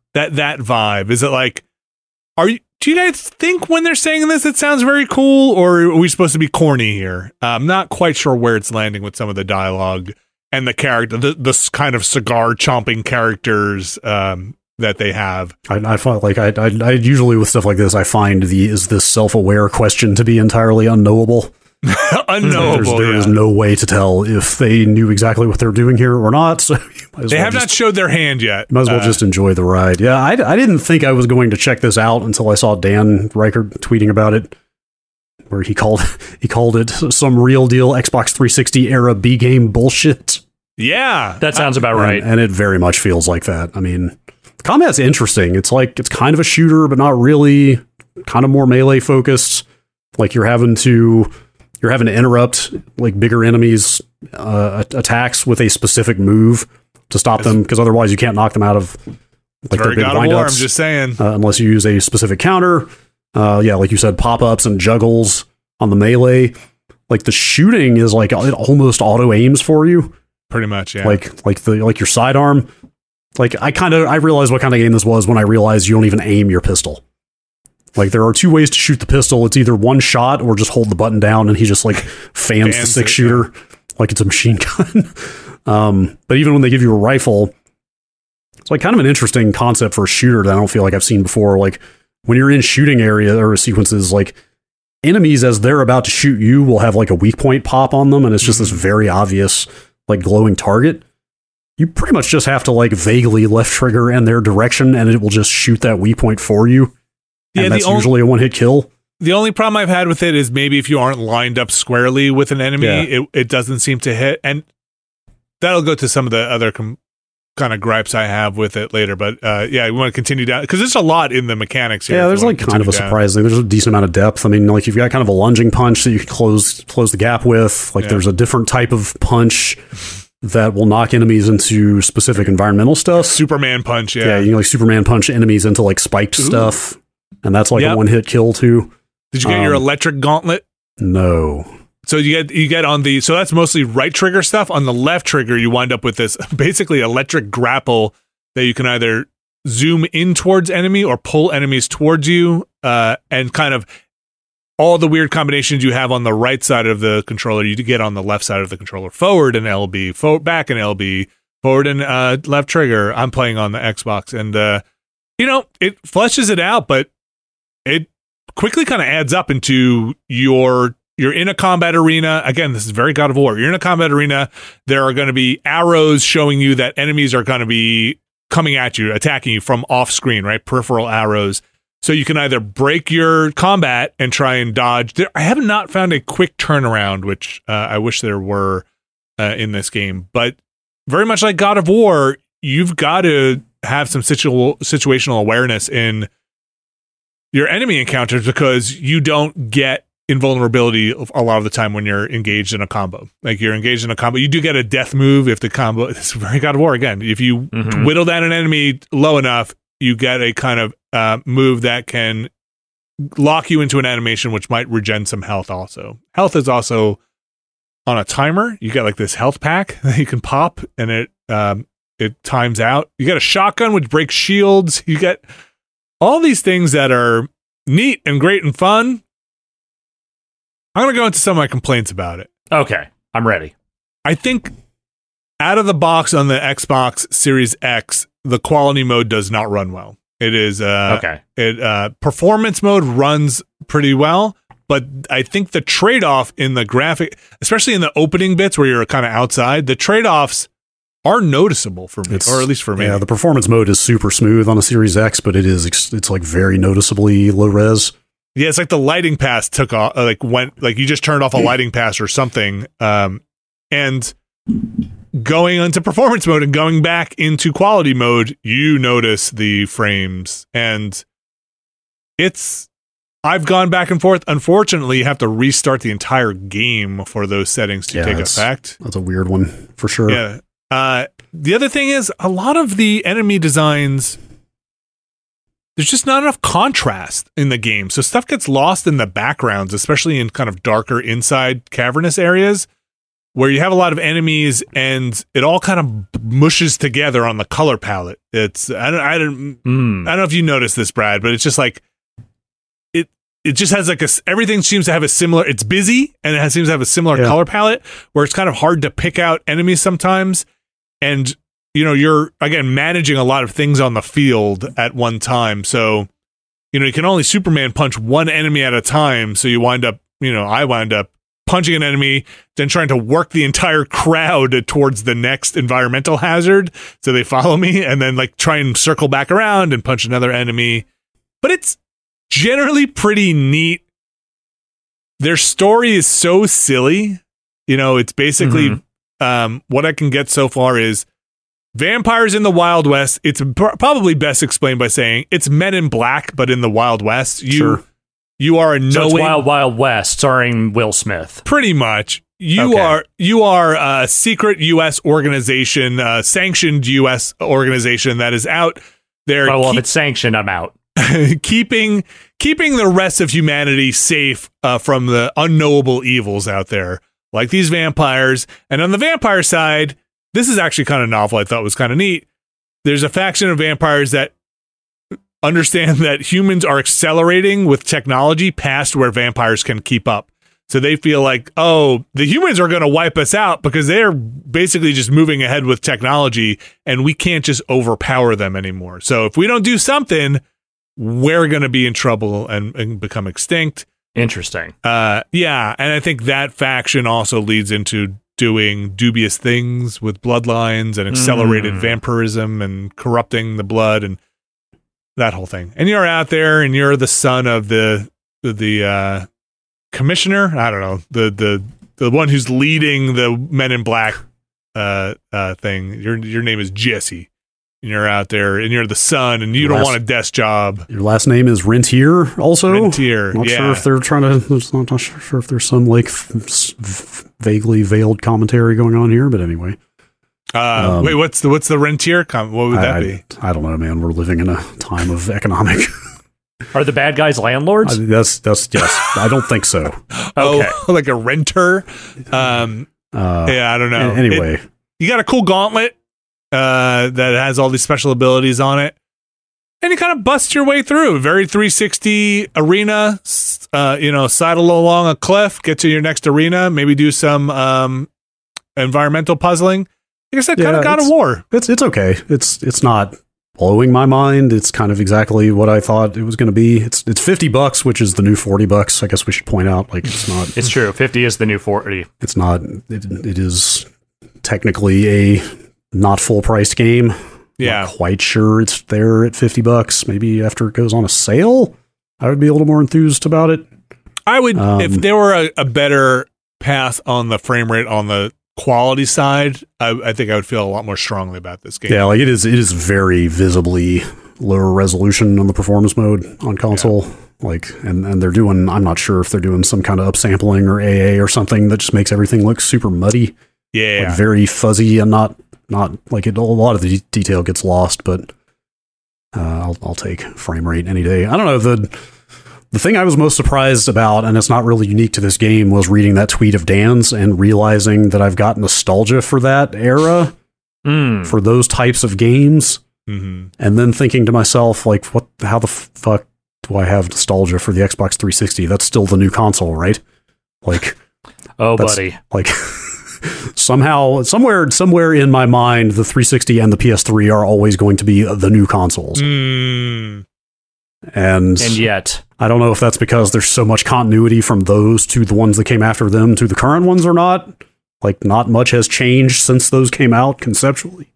That that vibe is it like? Are you? Do you guys think when they're saying this it sounds very cool, or are we supposed to be corny here? I'm not quite sure where it's landing with some of the dialogue and the character, the this kind of cigar chomping characters um, that they have. I, I find like I, I I usually with stuff like this, I find the is this self aware question to be entirely unknowable. There's, Unknowable. there yeah. is no way to tell if they knew exactly what they're doing here or not. So you might they well have just, not showed their hand yet. might as well Uh, just enjoy the ride. Yeah, I, I didn't think I was going to check this out until I saw Dan Ryckert tweeting about it, where he called he called it some real deal Xbox 360 era B game bullshit. yeah. That sounds about right. And, it very much feels like that. I mean, combat's interesting. It's like it's kind of a shooter, but not really. Kind of more melee focused. Like you're having to you're having to interrupt like bigger enemies' uh, attacks with a specific move to stop them, because otherwise you can't knock them out of like their big God War. I'm just saying. uh, unless you use a specific counter. Uh, yeah, like you said, pop ups and juggles on the melee. Like the shooting is like it almost auto aims for you Pretty much. Yeah. like like the like your sidearm. Like I kind of I realized what kind of game this was when I realized you don't even aim your pistol. Like there are two ways to shoot the pistol. It's either one shot or just hold the button down and he just like fans, the six shooter like it's a machine gun. um, but even when they give you a rifle, it's like kind of an interesting concept for a shooter that I don't feel like I've seen before. Like when you're in shooting area or sequences, like enemies as they're about to shoot you will have like a weak point pop on them, and it's just this Mhm. very obvious like glowing target. You pretty much just have to like vaguely left trigger in their direction, and it will just shoot that weak point for you. Yeah, and that's only- usually a one hit kill. the only problem I've had with it is maybe if you aren't lined up squarely with an enemy, Yeah. it, it doesn't seem to hit. And that'll go to some of the other com- kind of gripes I have with it later. But uh, yeah, we want to continue down because there's a lot in the mechanics here. Yeah, there's like kind of a down. surprising. There's a decent amount of depth. I mean, like you've got kind of a lunging punch that you can close close the gap with. Like Yeah. there's a different type of punch that will knock enemies into specific environmental stuff. Superman punch. Yeah, Yeah. you can like Superman punch enemies into like spiked stuff, and that's like Yep. a one hit kill too. Did you get your um, electric gauntlet? No, So you get you get on the so that's mostly right trigger stuff. On the left trigger, you wind up with this basically electric grapple that you can either zoom in towards enemy or pull enemies towards you, uh, and kind of all the weird combinations you have on the right side of the controller, you get on the left side of the controller. Forward and LB, back and LB, forward and uh, left trigger. I'm playing on the Xbox, and uh, you know it fleshes it out, but it quickly kind of adds up into your you're in a combat arena. Again this is very god of war. You're in a combat arena. There are going to be arrows showing you that enemies are going to be coming at you attacking you from off screen right? Peripheral arrows. So you can either break your combat and try and dodge. There, i have not found a quick turnaround which uh, i wish there were uh, in this game but very much like god of war you've got to have some situ- situational awareness in your enemy encounters because you don't get invulnerability a lot of the time when you're engaged in a combo. Like you're engaged in a combo, you do get a death move if the combo. It's very God of War again. If you Mhm. whittle down an enemy low enough, you get a kind of uh, move that can lock you into an animation, which might regen some health. Also, health is also on a timer. You get like this health pack that you can pop, and it um, it times out. You get a shotgun which breaks shields. You get all these things that are neat and great and fun. I'm going to go into some of my complaints about it. Okay, I'm ready. I think out of the box on the Xbox Series X, the quality mode does not run well. It is uh okay. it uh performance mode runs pretty well, but I think the trade-off in the graphic, especially in the opening bits where you're kind of outside, the trade-offs are noticeable for me, It's- or at least for me. yeah, the performance mode is super smooth on a Series X, but it is it's like very noticeably low res. Yeah, it's like the lighting pass took off, uh, like went, like you just turned off a lighting pass or something. Um, and going into performance mode and going back into quality mode, you notice the frames, and it's. I've gone back and forth. Unfortunately, you have to restart the entire game for those settings to Yeah, take effect. That's a weird one for sure. Yeah. Uh, the other thing is a lot of the enemy designs. There's just not enough contrast in the game, so stuff gets lost in the backgrounds, especially in kind of darker inside cavernous areas where you have a lot of enemies and it all kind of mushes together on the color palette. It's I don't I don't Hmm. I don't know if you noticed this, Brad, but it's just like it. It just has like a everything seems to have a similar. It's busy and it has, seems to have a similar Yeah. color palette where it's kind of hard to pick out enemies sometimes, and you know you're again managing a lot of things on the field at one time. So you know you can only Superman punch one enemy at a time. So you wind up you know I wind up punching an enemy, then trying to work the entire crowd towards the next environmental hazard so they follow me and then like try and circle back around and punch another enemy. But it's generally pretty neat. Their story is so silly. You know, it's basically Mhm. Um, what I can get so far is vampires in the Wild West. It's pr- probably best explained by saying it's Men in Black, but in the Wild West. You Sure. you are a So it's Wild Wild West, starring Will Smith. pretty much you Okay. are you are a secret US organization uh, sanctioned US organization that is out there Oh, well, if it's sanctioned, I'm out. keeping keeping the rest of humanity safe uh, from the unknowable evils out there like these vampires and on the vampire side this is actually kind of novel I thought was kind of neat there's a faction of vampires that understand that humans are accelerating with technology past where vampires can keep up so they feel like, oh, the humans are going to wipe us out because they're basically just moving ahead with technology and we can't just overpower them anymore. So if we don't do something, we're going to be in trouble and, and become extinct. Interesting. Uh, yeah. And I think that faction also leads into doing dubious things with bloodlines and accelerated Mm. vampirism and corrupting the blood and that whole thing. And you're out there and you're the son of the the, uh, commissioner. I don't know the the the one who's leading the Men in Black uh, uh, thing. Your your name is Jesse. And you're out there, and you're the son, and you don't Last- want a desk job. Your last name is Rentier, also. Rentier, Not yeah. sure if they're trying to. There's not, not sure sure if there's some like f- s- vaguely veiled commentary going on here, but anyway, Uh, Um, wait, what's the what's the rentier? Com- what would that be? I, I don't know, man. We're living in a time of economic. Are the bad guys landlords? I- that's that's yes. I don't think so. Okay. Oh, like a renter. Um, Uh, yeah, I don't know. Anyway, It- you got a cool gauntlet uh, that has all these special abilities on it, and you kind of bust your way through. Very 360 arena. Uh, you know, sidle along a cliff, get to your next arena, maybe do some um, environmental puzzling. Like I said, kind of God of it's- War. it's it's okay. It's it's not blowing my mind. It's kind of exactly what I thought it was going to be. It's it's fifty bucks, which is the new forty bucks. I guess we should point out, like it's not. It's true. 50 is the new 40. it's not. It, it is technically a not full priced game. Yeah. Not quite sure it's there at fifty bucks. Maybe after it goes on a sale, I would be a little more enthused about it. I would Um, if there were a, a better path on the frame rate on the quality side. I, I think I would feel a lot more strongly about this game. Yeah, like it is. It is very visibly lower resolution on the performance mode on console. Like, and and they're doing. I'm not sure if they're doing some kind of upsampling or AA or something that just makes everything look super muddy, yeah. like very fuzzy and not not like it. A lot of the detail gets lost, but uh, I'll I'll take frame rate any day. I don't know the. The thing I was most surprised about, and it's not really unique to this game, was reading that tweet of Dan's and realizing that I've got nostalgia for that era, Mm. for those types of games hmm and then thinking to myself like what how the fuck do i have nostalgia for the xbox 360 that's still the new console right like Oh, buddy. like somehow somewhere somewhere in my mind the 360 and the ps3 are always going to be the new consoles. Mm. and, And yet, i don't know if that's because there's so much continuity from those to the ones that came after them to the current ones or not. Like not much has changed since those came out conceptually.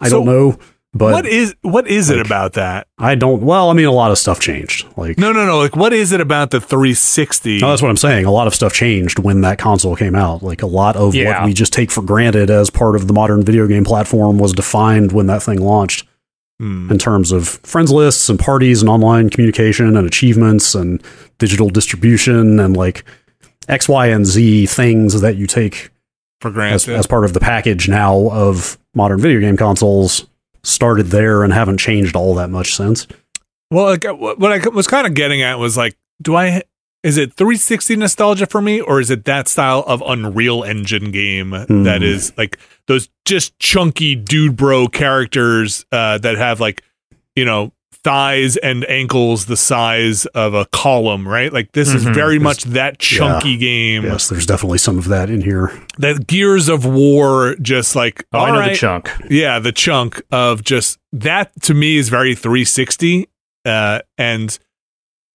I So don't know but what is what is it about that? i don't well i mean a lot of stuff changed like No, no, no. Like, what is it about the 360? No, that's what I'm saying. A lot of stuff changed when that console came out. Like a lot of Yeah. what we just take for granted as part of the modern video game platform was defined when that thing launched Hmm. in terms of friends lists and parties and online communication and achievements and digital distribution and like X, Y, and Z things that you take for as, granted. as part of the package now of modern video game consoles started there and haven't changed all that much since. well, like, uh, what I was kind of getting at was like, do I? Is it 360 nostalgia for me, or is it that style of Unreal Engine game Hmm. that is like those just chunky dude bro characters uh, that have like, you know, thighs and ankles the size of a column, right? Like this is Mhm. very It's- much that chunky game. Yes, there's definitely some of that in here. That Gears of War, just like oh, I know right, the chunk. Yeah, the chunk of just that to me is very 360. Uh, and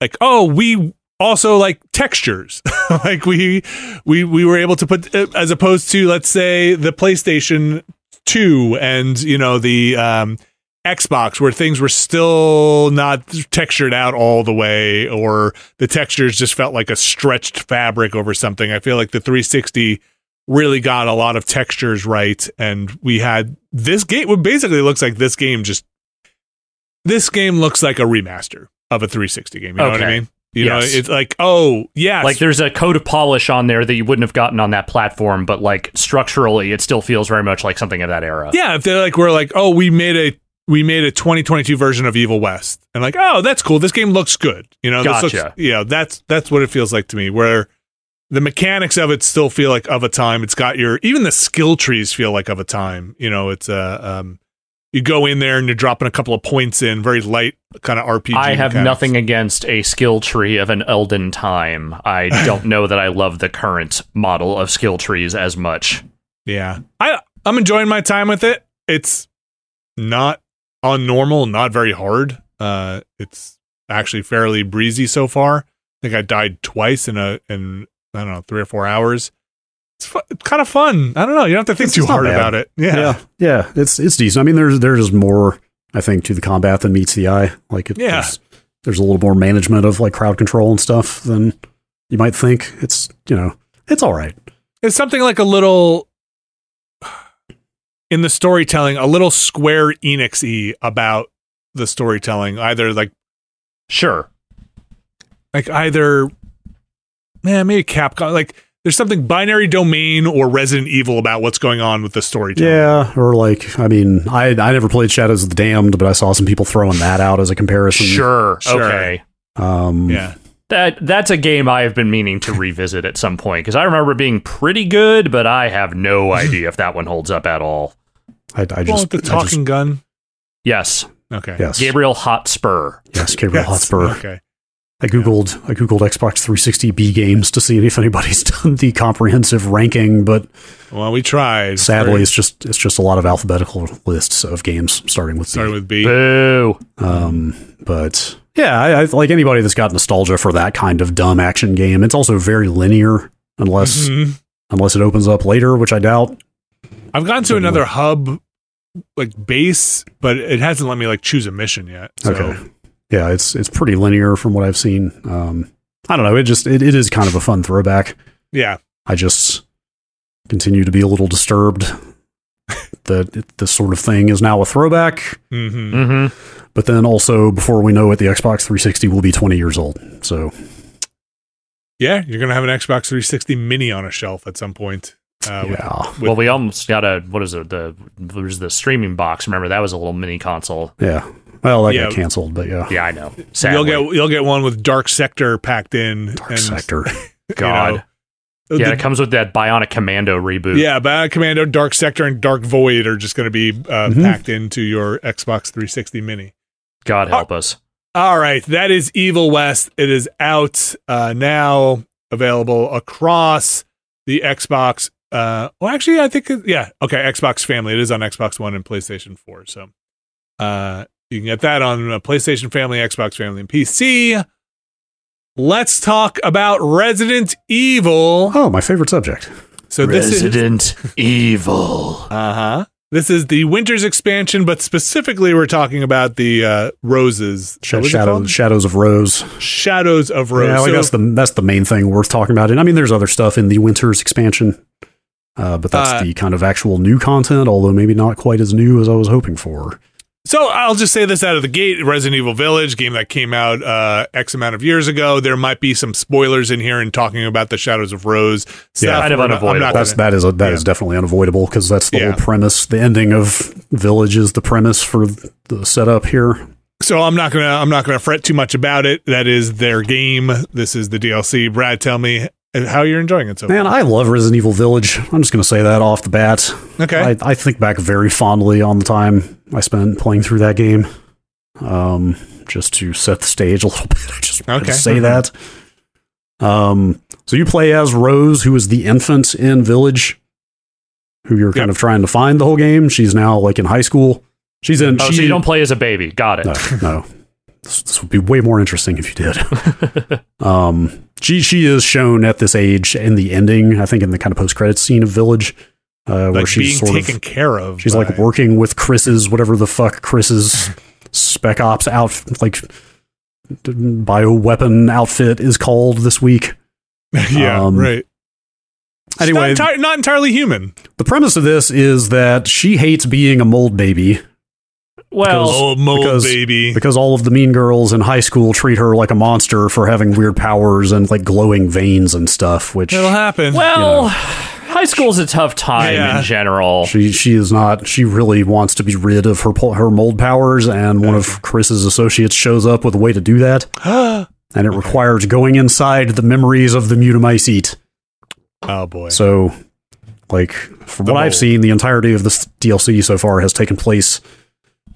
like, oh, we also like textures. like we we we were able to put uh, as opposed to let's say the PlayStation 2 and you know the um Xbox where things were still not textured out all the way or the textures just felt like a stretched fabric over something. I feel like the 360 really got a lot of textures right and we had this game what basically looks like this game just this game looks like a remaster of a 360 game you know what i mean you Yes. know it's like oh yeah Like there's a coat of polish on there that you wouldn't have gotten on that platform, but like structurally, it still feels very much like something of that era. yeah if they're like we're like oh we made a we made a 2022 version of evil west and like oh that's cool this game looks good you know Gotcha. looks, you know that's that's what it feels like to me where the mechanics of it still feel like of a time it's got your even the skill trees feel like of a time you know it's a um you go in there and you're dropping a couple of points in very light kind of rpg I have mechanics. nothing against a skill tree of an Elden time. I don't know that I love the current model of skill trees as much. Yeah. I I'm enjoying my time with it. It's not on normal, not very hard. Uh it's actually fairly breezy so far. I think I died twice in a in I don't know, 3 or 4 hours. It's, fu- it's kind of fun. I don't know. You don't have to think It's- too hard bad. about it. Yeah. yeah, yeah, it's it's decent. I mean, there's there's more I think to the combat than meets the eye. Like it, Yeah. there's a little more management of like crowd control and stuff than you might think. It's you know it's all right. It's something like a little in the storytelling, a little Square Enix y about the storytelling. Either like Sure. like either man, maybe Capcom like there's something binary domain or Resident Evil about what's going on with the storytelling. Yeah, or like I mean, I I never played Shadows of the Damned, but I saw some people throwing that out as a comparison. Sure. Sure. Okay. Um, Yeah. That that's a game I have been meaning to revisit at some point because I remember being pretty good, but I have no idea if that one holds up at all. I, I just with the I just- talking gun. Yes, Okay. yes, Gabriel Hotspur. yes, Gabriel Yes. Hotspur. Okay. I googled I googled Xbox 360 B games to see if anybody's done the comprehensive ranking, but Well, we tried. sadly, Very- it's just it's just a lot of alphabetical lists of games starting with starting B. with B. Boo. Um, but yeah, I, I like anybody that's got nostalgia for that kind of dumb action game. It's also very linear, unless Mhm. unless it opens up later, which I doubt. I've gone to another hub like base, but it hasn't let me like choose a mission yet. So Okay. Yeah, it's it's pretty linear from what I've seen. Um, I don't know. It just it, it is kind of a fun throwback. yeah. I just continue to be a little disturbed that this sort of thing is now a throwback. hmm Mm-hmm. But then also, before we know it, the Xbox 360 will be 20 years old. So Yeah, you're gonna have an Xbox 360 Mini on a shelf at some point. Uh, with- yeah, with- well, we almost got a what is it? The there's the streaming box. Remember that was a little mini console. yeah. Well, that Yeah. got canceled, but yeah. Yeah, I know. Sadly. you'll get you'll get one with Dark Sector packed in. Dark and, Sector. God. you know, yeah, the- it comes with that Bionic Commando reboot. yeah, Bionic Commando, Dark Sector, and Dark Void are just going to be uh, Mhm. packed into your Xbox 360 Mini. God help us. All right, that is Evil West. It is out uh, now, available across the Xbox. Uh, well, actually, I think yeah, okay, Xbox family. It is on Xbox One and PlayStation Four, so uh, you can get that on uh, PlayStation Family, Xbox Family, and PC. Let's talk about Resident Evil. Oh, my favorite subject. So this is Resident Evil. uh huh. This is the Winter's expansion, but specifically, we're talking about the uh, roses. Sh- What was it Shadows, called? Shadows of Rose. Shadows of Rose. Yeah, like So- that's the that's the main thing worth talking about. And I mean, there's other stuff in the Winter's expansion, uh, but that's Uh, the kind of actual new content, although maybe not quite as new as I was hoping for. So I'll just say this out of the gate: Resident Evil Village, game that came out uh, X amount of years ago. There might be some spoilers in here and talking about the Shadows of Rose. Yeah, kind of We're not- I'm unavoidable. not That's gonna- that is a, that is yeah. definitely unavoidable because that's the Yeah. whole premise. The ending of Village is the premise for the setup here. so I'm not gonna I'm not gonna fret too much about it. That is their game. This is the DLC. Brad, tell me how you're enjoying it so far. Man, I love Resident Evil Village. I'm just going to say that off the bat. Okay. I, I think back very fondly on the time I spent playing through that game. Um, just to set the stage a little bit, I just wanted Okay. to say Mhm. that. Um, so you play as Rose, who is the infant in Village, who you're kind of trying to find the whole game. She's now like in high school. She's in. Oh, she, so you don't play as a baby. Got it. no, no. This, this would be way more interesting if you did. um, she she is shown at this age in the ending. I think in the kind of post credits scene of Village, uh, where like she's being sort taken of care of. she's by- like working with Chris's whatever the fuck Chris's spec ops out like bioweapon outfit is called this week. yeah, um, right. Anyway, not, enti- not entirely human. the premise of this is that she hates being a mold baby Well, oh, mold because- baby. because all of the mean girls in high school treat her like a monster for having weird powers and like glowing veins and stuff, which It'll happen. well, high school's a tough time Yeah. in general. She she is not. She really wants to be rid of her her mold powers, and one of Chris's associates shows up with a way to do that, and it requires going inside the memories of the Mutamycete. oh boy. So, like from The what I've seen, the entirety of this DLC so far has taken place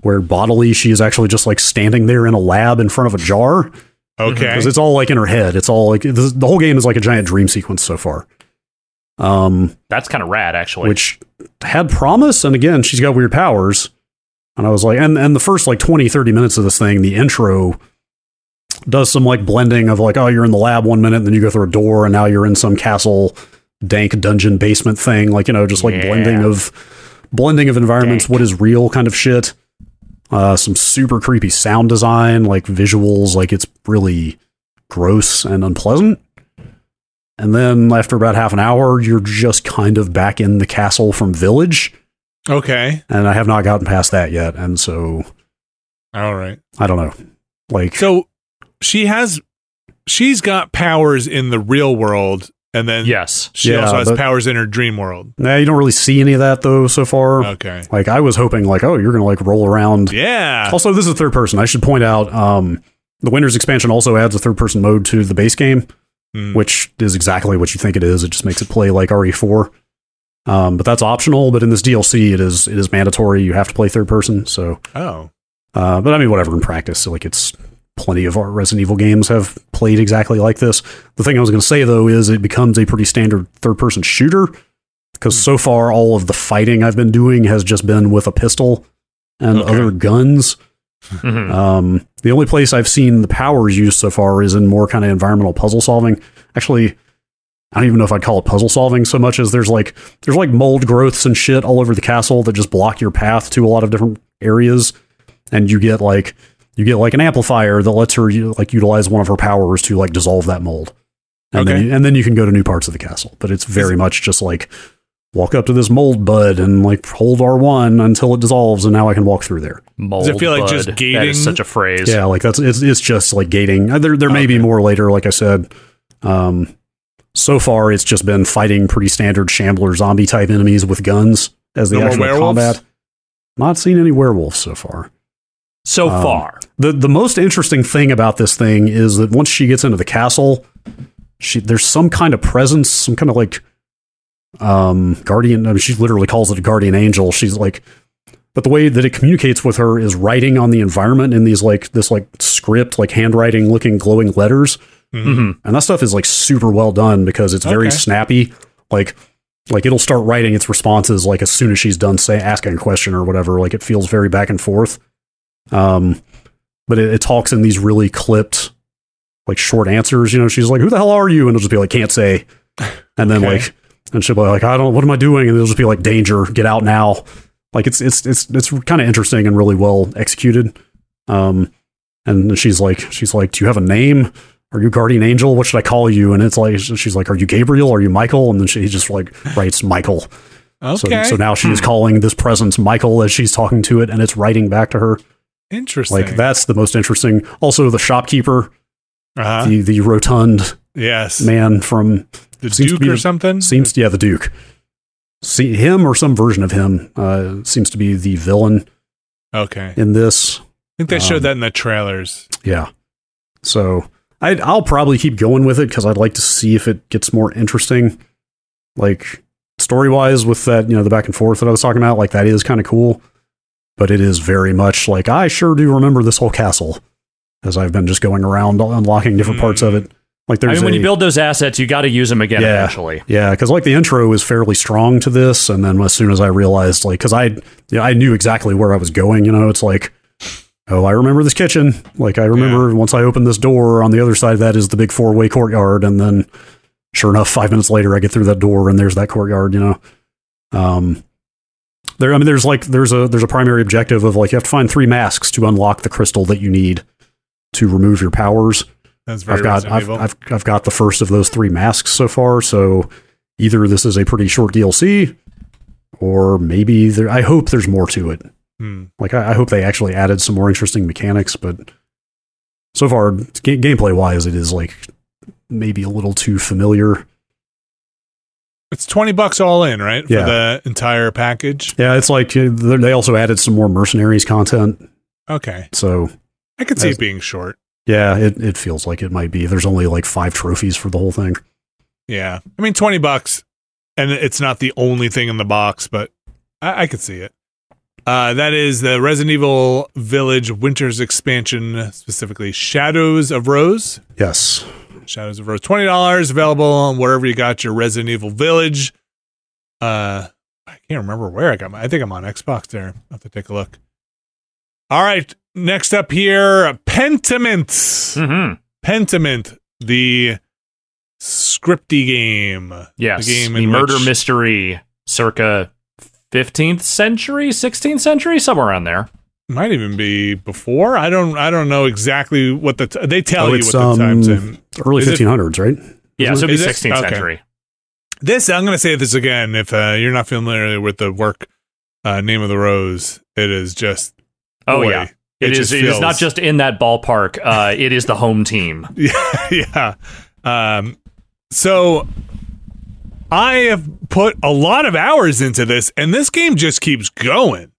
where bodily she is actually just like standing there in a lab in front of a jar okay. because it's all like in her head. It's all like the, the whole game is like a giant dream sequence so far. Um, That's kind of rad, actually. which had promise and again she's got weird powers and i was like and and the first like 20 30 minutes of this thing the intro does some like blending of like oh you're in the lab one minute and then you go through a door and now you're in some castle dank dungeon basement thing like you know just like Yeah. blending of blending of environments Dank. what is real kind of shit Uh, some super creepy sound design, like visuals, like it's really gross and unpleasant. And then after about half an hour, you're just kind of back in the castle from Village, Okay. and I have not gotten past that yet. And so All right. I don't know. Like, So she has, she's got powers in the real world, and then Yes. she Yeah, also has but- powers in her dream world. nah, you don't really see any of that though so far. Okay. Like, I was hoping, like, oh, you're gonna like roll around. Yeah. Also, this is third person. I should point out, um, the Winter's expansion also adds a third person mode to the base game. Hmm. which is exactly what you think it is. It just makes it play like RE4. Um, but that's optional. But in this DLC, it is it is mandatory. You have to play third person. So, Oh. uh, but I mean, whatever. In practice, so like it's plenty of our Resident Evil games have played exactly like this. The thing I was going to say though is it becomes a pretty standard third person shooter because so far all of the fighting I've been doing has just been with a pistol and Okay. other guns. Mhm. Um, the only place I've seen the powers used so far is in more kind of environmental puzzle solving. Actually, I don't even know if I'd call it puzzle solving so much as there's like there's like mold growths and shit all over the castle that just block your path to a lot of different areas, and you get like you get like an amplifier that lets her like utilize one of her powers to like dissolve that mold, and Okay. then you, and then you can go to new parts of the castle. But it's very much just like walk up to this mold bud and like hold R one until it dissolves, and now I can walk through there. Mold it feel like just bud. That gating? is such a phrase. Yeah, like that's it's it's just like gating. Uh, There there may be more later, like I said. Um, so far it's just been fighting pretty standard shambler zombie type enemies with guns as the No actual combat. Not seen any werewolves so far. So Um, far. The the most interesting thing about this thing is that once she gets into the castle, she there's some kind of presence, some kind of like um guardian. I mean, she literally calls it a guardian angel. She's like, but the way that it communicates with her is writing on the environment in these like this like script, like handwriting looking glowing letters, hmm and that stuff is like super well done because it's very Okay. snappy. Like like it'll start writing its responses like as soon as she's done say asking a question or whatever. Like it feels very back and forth. Um, but it, it talks in these really clipped, like short answers. You know, she's like, "Who the hell are you?" And it'll just be like, "Can't say." And then Okay. like, and she'll be like, "I don't. What am I doing?" And it'll just be like, "Danger! Get out now!" Like it's it's it's it's kind of interesting and really well executed. Um, and she's like, she's like, "Do you have a name?" Are you guardian angel? What should I call you? And it's like she's like, "Are you Gabriel? Are you Michael?" And then she just like writes Michael. Okay. So, so now she is calling this presence Michael as she's talking to it, and it's writing back to her. Interesting. Like that's the most interesting. Also, the shopkeeper, Uh-huh. the the rotund yes. man from the seems Duke or the- something? seems yeah the Duke. See him or some version of him uh, seems to be the villain okay. In this. I think they showed Um, that in the trailers. Yeah. So I I'll probably keep going with it because I'd like to see if it gets more interesting. Like story wise, with that you know the back and forth that I was talking about, like that is kind of cool. But it is very much like I sure do remember this whole castle as I've been just going around unlocking different parts of it. Like I there's mean, when you build those assets, you got to use them again Yeah. eventually. Yeah, because like the intro is fairly strong to this, and then as soon as I realized, like, because I, you know, I knew exactly where I was going. You know, it's like, oh, I remember this kitchen. Like, I remember once I opened this door, on the other side of that is the big four way courtyard, and then, sure enough, five minutes later, I get through that door, and there's that courtyard. You know, um, there. I mean, there's like there's a there's a primary objective of like you have to find three masks to unlock the crystal that you need to remove your powers. That's very I've got I've. I've I've got the first of those three masks so far. So either this is a pretty short DLC, or maybe there. I hope there's more to it. Hmm. Like I, I hope they actually added some more interesting mechanics. But so far, ga- gameplay wise, it is like maybe a little too familiar. It's 20 bucks all in, right? For Yeah. the entire package. Yeah, it's like uh, they also added some more mercenaries content. Okay. So I could see As- it being short. Yeah, it it feels like it might be. There's only like five trophies for the whole thing. Yeah. I mean, 20 bucks, and it's not the only thing in the box, but I, I could see it. Uh, that is the Resident Evil Village Winter's expansion, specifically Shadows of Rose. Yes. Shadows of Rose, twenty dollars, available on wherever you got your Resident Evil Village. Uh, I can't remember where I got my. I think I'm on Xbox. There, I'll have to take a look. All right, next up here, Pentiment. hmm Pentiment, the scripty game. Yes, The game the murder which- mystery, circa 15th century, 16th century, somewhere around there. might even be before. I don't I don't know exactly what the t- they tell Oh, you it's, what the times um, in. Early 1500s, right? Yeah, so it'd be 16th Okay. century. This I'm going to say this again. If uh, you're not familiar with the work, uh, name of the rose, it is just. Oh boy, yeah, it is. It is not just in that ballpark. Uh, it is the home team. Yeah, yeah. Um, so I have put a lot of hours into this, and this game just keeps going.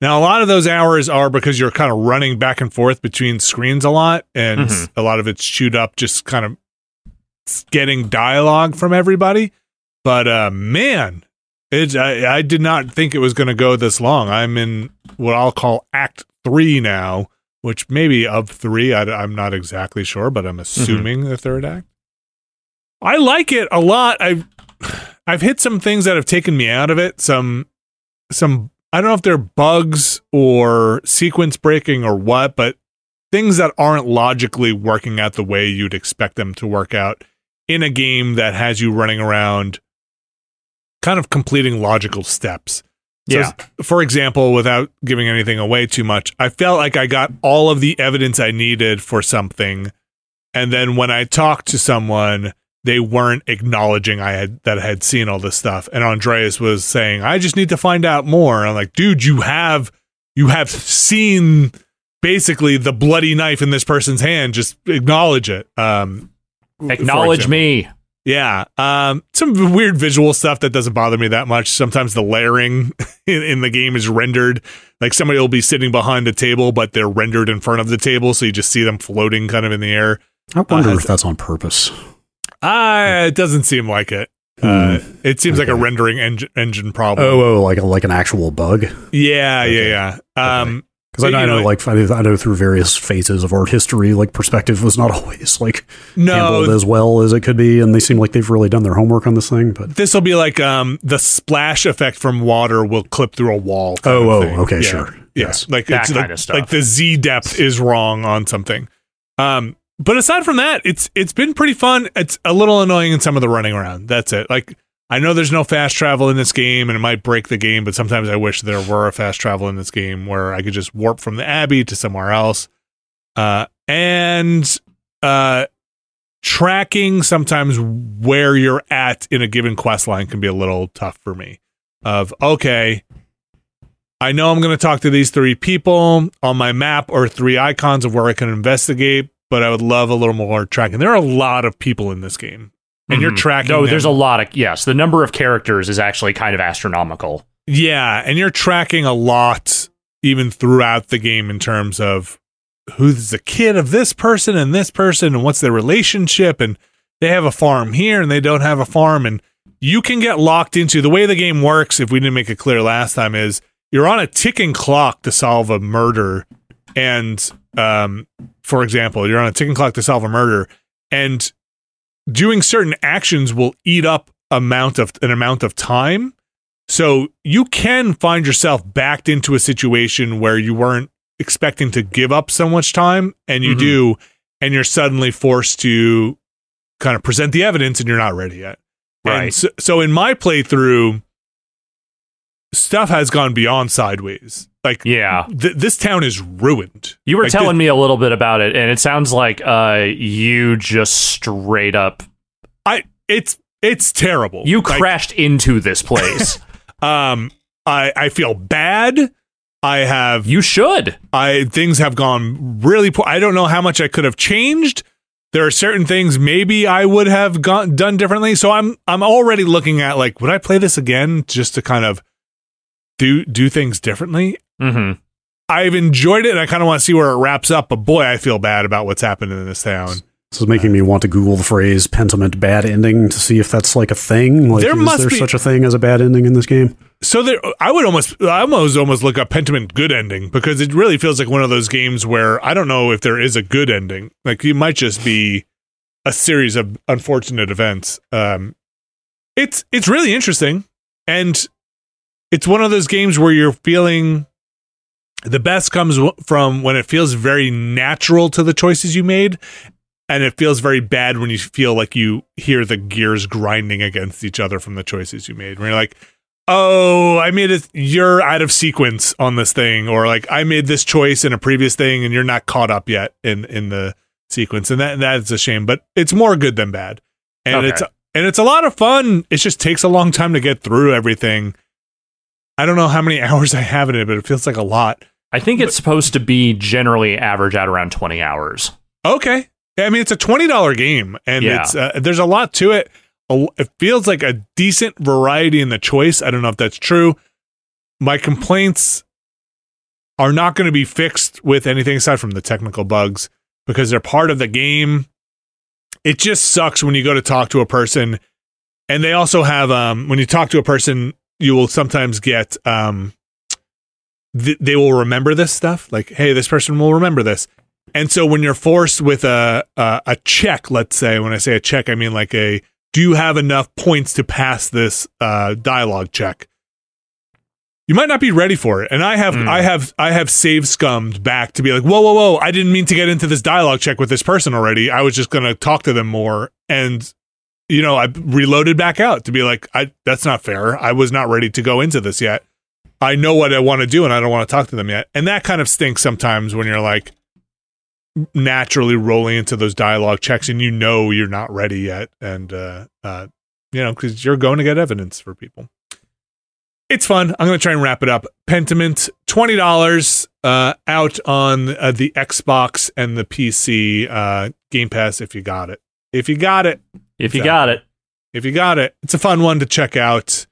Now, a lot of those hours are because you're kind of running back and forth between screens a lot, and Mhm. a lot of it's chewed up, just kind of getting dialogue from everybody. But uh, man, it I, I did not think it was going to go this long. I'm in what I'll call Act Three now, which maybe of three. I, am not exactly sure, but I'm mm-hmm. assuming the third act. I like it a lot. I've I've hit some things that have taken me out of it. Some some I don't know if they're bugs or sequence breaking or what, but things that aren't logically working out the way you'd expect them to work out in a game that has you running around kind of completing logical steps. So, Yeah. For example, without giving anything away too much, I felt like I got all of the evidence I needed for something. And then when I talked to someone, they weren't acknowledging I had that I had seen all this stuff. And Andreas was saying, I just need to find out more. And I'm like, dude, you have you have seen basically the bloody knife in this person's hand. Just acknowledge it. Um Acknowledge me. Yeah. Um, some weird visual stuff that doesn't bother me that much. Sometimes the layering in, in the game is rendered. Like somebody will be sitting behind a table, but they're rendered in front of the table. So you just see them floating kind of in the air. I wonder Uh, if that's on purpose. Uh, it doesn't seem like it. Uh, it seems like a rendering engine, engine problem. Oh, oh, like a, like an actual bug. yeah, okay. yeah, yeah. Um, Because I, I know, know, like I know, through various phases of art history, like perspective was not always like handled as well as it could be, and they seem like they've really done their homework on this thing. But this will be like um, the splash effect from water will clip through a wall. Oh, oh, thing. okay, Yeah. sure. Yeah, Yes. like That it's kind like, of stuff. like the Z depth is wrong on something. Um, but aside from that, it's it's been pretty fun. It's a little annoying in some of the running around. That's it. Like I know there's no fast travel in this game, and it might break the game. But sometimes I wish there were a fast travel in this game where I could just warp from the Abbey to somewhere else. Uh, and uh, tracking sometimes where you're at in a given quest line can be a little tough for me. Of okay, I know I'm going to talk to these three people on my map or three icons of where I can investigate, but I would love a little more tracking. There are a lot of people in this game, and you're Mhm. tracking. No, them. there's a lot of yes. The number of characters is actually kind of astronomical. Yeah, and you're tracking a lot even throughout the game in terms of who's the kid of this person and this person and what's their relationship and they have a farm here and they don't have a farm and you can get locked into the way the game works if we didn't make it clear last time is you're on a ticking clock to solve a murder and um for example you're on a ticking clock to solve a murder and doing certain actions will eat up amount of an amount of time so you can find yourself backed into a situation where you weren't expecting to give up so much time and you Mhm. do and you're suddenly forced to kind of present the evidence and you're not ready yet. Right. so, so in my playthrough stuff has gone beyond sideways. Like Yeah. th- this town is ruined. You were Like, telling me a little bit about it, and it sounds like uh, you just straight up I it's it's terrible. you Like, crashed into this place. um I I feel bad. I have you should. I things have gone really poor. I don't know how much I could have changed. There are certain things maybe I would have gone done differently. So I'm I'm already looking at like would I play this again just to kind of do do things differently? hmm I've enjoyed it and I kind of want to see where it wraps up, but boy, I feel bad about what's happened in this town. this is making me want to Google the phrase "pentiment bad ending" to see if that's like a thing. Like, There is must there be- such a thing as a bad ending in this game? So there, I would almost, I almost almost look up Pentiment good ending because it really feels like one of those games where I don't know if there is a good ending. Like you might just be a series of unfortunate events. Um, it's it's really interesting, and it's one of those games where you're feeling the best comes from when it feels very natural to the choices you made. And it feels very bad when you feel like you hear the gears grinding against each other from the choices you made. Where you're like, oh, I made it. You're out of sequence on this thing, or like I made this choice in a previous thing, and you're not caught up yet in in the sequence, and that that's a shame. But it's more good than bad, and Okay. it's and it's a lot of fun. It just takes a long time to get through everything. I don't know how many hours I have in it, but it feels like a lot. I think it's supposed to be generally average at around 20 hours. Okay. I mean, it's a twenty dollar game, and Yeah. it's uh, there's a lot to it. It feels like a decent variety in the choice. I don't know if that's true. My complaints are not going to be fixed with anything aside from the technical bugs because they're part of the game. It just sucks when you go to talk to a person, and they also have um when you talk to a person, you will sometimes get um th- they will remember this stuff like hey this person will remember this and so when you're forced with a, a a check, let's say, when I say a check, I mean like a do you have enough points to pass this uh, dialogue check? You might not be ready for it. And I have Mm. I have I have save scummed back to be like, whoa, whoa, whoa, I didn't mean to get into this dialogue check with this person already. I was just gonna talk to them more. And you know, I reloaded back out to be like, I that's not fair. I was not ready to go into this yet. I know what I want to do and I don't want to talk to them yet. And that kind of stinks sometimes when you're like naturally rolling into those dialogue checks and you know you're not ready yet and uh uh you know because you're going to get evidence for people it's fun i'm gonna try and wrap it up pentiment $20 uh out on uh, the xbox and the pc uh game pass if you got it if you got it If you So- got it. if you got it it's a fun one to check out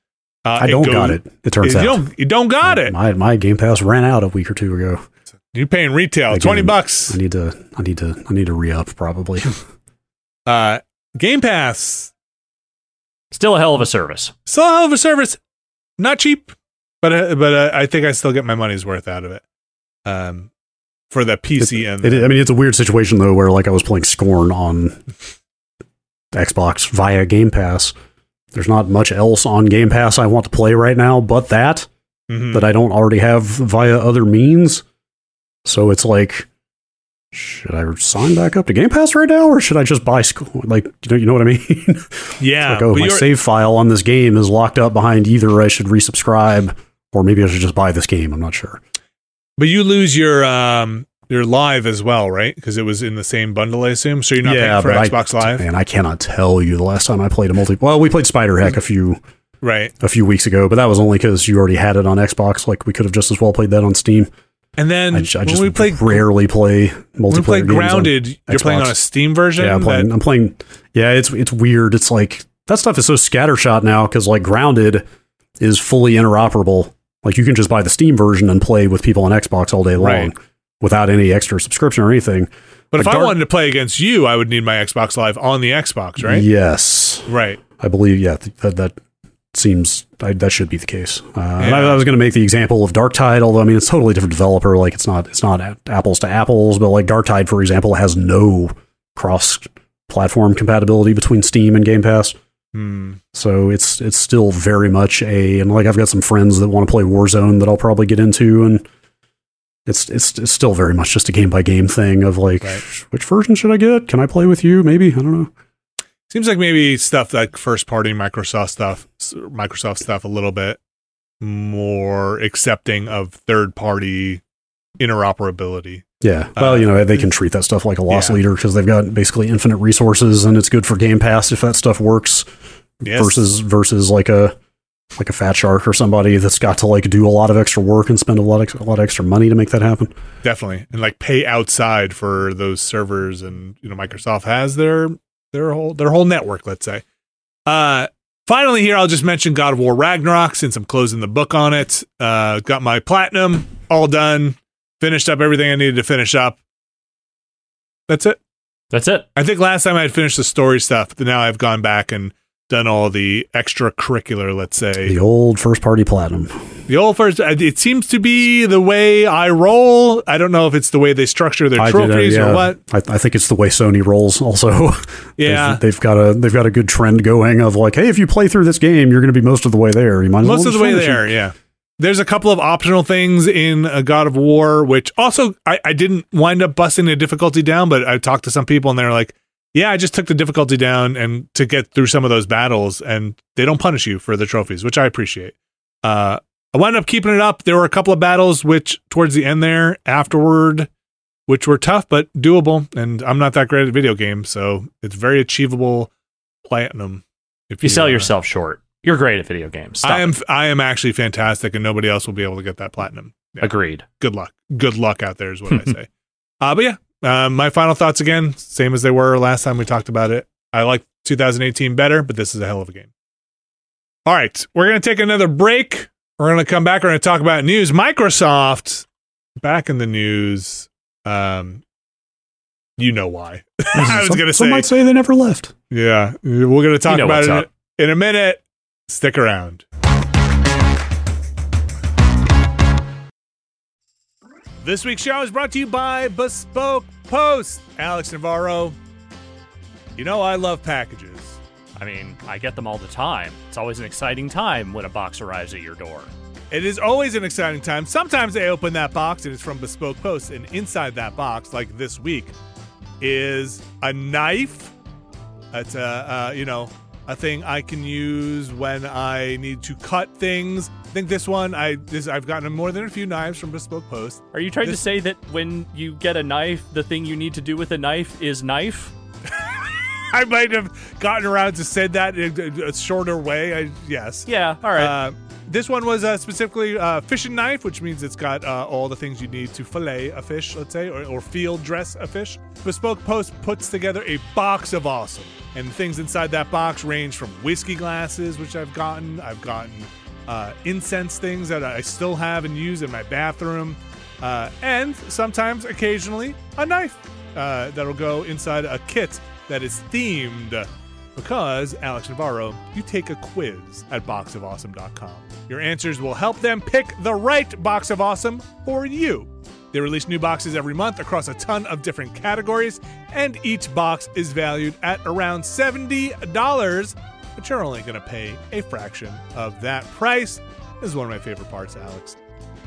uh, I don't goes- got it. It turns you out don't you don't got it My my Game Pass ran out a week or two ago. you're paying retail Again, 20 bucks I need to I need to I need to re up probably. uh game pass Still a hell of a service. still a hell of a service not cheap but uh, but uh, i think i still get my money's worth out of it um for the pc and It, I mean, it's a weird situation though, where like I was playing Scorn on Xbox via Game Pass. There's not much else on Game Pass I want to play right now, but that Mhm. that I don't already have via other means. So it's like, should I sign back up to Game Pass right now, or should I just buy Scorn? Like, you know, you know what I mean? yeah like, oh, my save file on this game is locked up behind either I should resubscribe or maybe I should just buy this game. I'm not sure. but you lose your um your live as well right because it was in the same bundle i assume so you're not paying for but I- xbox live Man, I cannot tell you the last time I played a multi. Well, we played Spider Heck a few right a few weeks ago, but that was only because you already had it on Xbox. Like we could have just as well played that on Steam. and then I, when just we played rarely play we multiplayer games on grounded you're playing on a steam version Yeah, I'm playing. that- I'm playing. Yeah, it's it's weird. It's like that stuff is so scattershot now because like Grounded is fully interoperable. Like you can just buy the Steam version and play with people on Xbox all day long Right. Without any extra subscription or anything. but if like i wanted to play against you i would need my xbox live on the xbox right Yes, right I believe. Yeah, th- that that seems I, that should be the case. Uh, and I, I was going to make the example of Dark Tide, although I mean it's totally different developer. Like it's not it's not a- apples to apples, but like Dark Tide, for example, has no cross platform compatibility between Steam and Game Pass. Hmm. So it's it's still very much a and like I've got some friends that want to play Warzone that I'll probably get into and it's it's it's still very much just a game by game thing of like Right. which version should I get? Can I play with you? Maybe I don't know. Seems like maybe stuff like first party Microsoft stuff, Microsoft stuff, a little bit more accepting of third party interoperability. Yeah. Well, Uh, you know, they can treat that stuff like a loss yeah. leader because they've got basically infinite resources and it's good for Game Pass if that stuff works Yes. versus versus like a like a Fat Shark or somebody that's got to like do a lot of extra work and spend a lot of, a lot of extra money to make that happen. definitely, and like pay outside for those servers, and you know, Microsoft has their their whole their whole network. Let's say. Uh, finally, here I'll just mention God of War Ragnarok since I'm closing the book on it. Uh, got my platinum all done, finished up everything I needed to finish up. That's it. That's it. I think last time I had finished the story stuff, but now I've gone back and done all the extracurricular, let's say. The old first party platinum. The old first, uh, it seems to be the way I roll. I don't know if it's the way they structure their I did, uh, trophies yeah. or what. I, I think it's the way Sony rolls. Also, Yeah. they've, they've got a they've got a good trend going of like, hey, if you play through this game, you're going to be most of the way there. You might as Most well of the way it. there, yeah. There's a couple of optional things in a God of War, which also I, I didn't wind up busting the difficulty down, but I talked to some people and they're like, yeah, I just took the difficulty down and to get through some of those battles, and they don't punish you for the trophies, which I appreciate. Uh, I wound up keeping it up. There were a couple of battles which towards the end there afterward, which were tough but doable. And I'm not that great at video games, so it's very achievable platinum. If You sell uh, yourself short. You're great at video games. Stop I am it. I am actually fantastic, and nobody else will be able to get that platinum. Yeah. Agreed. Good luck. Good luck out there is what I say. Uh, but yeah, uh, my final thoughts again, same as they were last time we talked about it. I like 2018 better, but this is a hell of a game. All right, we're gonna take another break. We're gonna come back. We're gonna talk about news. Microsoft back in the news. Um, you know why? I was gonna say. some might say they never left. yeah. We're gonna talk know about what's it up. in a minute. Stick around. This week's show is brought to you by Bespoke Post. Alex Navarro. You know I love packages. I mean, I get them all the time. It's always an exciting time when a box arrives at your door. It is always an exciting time. Sometimes I open that box and it's from Bespoke Post, and inside that box, like this week, is a knife. It's a uh, you know a thing I can use when I need to cut things. I think this one I this I've gotten more than a few knives from Bespoke Post. Are you trying This- to say that when you get a knife, the thing you need to do with a knife is knife? I might have gotten around to said that in a- shorter way. I, yes. Yeah, all right. Uh, this one was uh, specifically uh, fishing knife, which means it's got uh, all the things you need to fillet a fish, let's say, or, or field dress a fish. Bespoke Post puts together a box of awesome, and things inside that box range from whiskey glasses, which I've gotten. I've gotten uh, incense things that I still have and use in my bathroom, uh, and sometimes, occasionally, a knife uh, that'll go inside a kit that is themed because, Alex Navarro, you take a quiz at boxofawesome.com. Your answers will help them pick the right box of awesome for you. They release new boxes every month across a ton of different categories, and each box is valued at around $70, but you're only going to pay a fraction of that price. This is one of my favorite parts, Alex.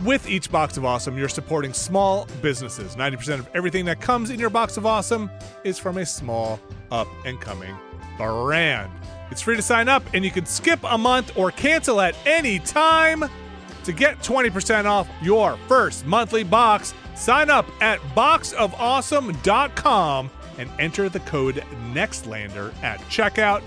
With each box of awesome, you're supporting small businesses. 90% of everything that comes in your box of awesome is from a small, up and coming brand. It's free to sign up, and you can skip a month or cancel at any time. To get 20% off your first monthly box, sign up at boxofawesome.com and enter the code NEXTLANDER at checkout.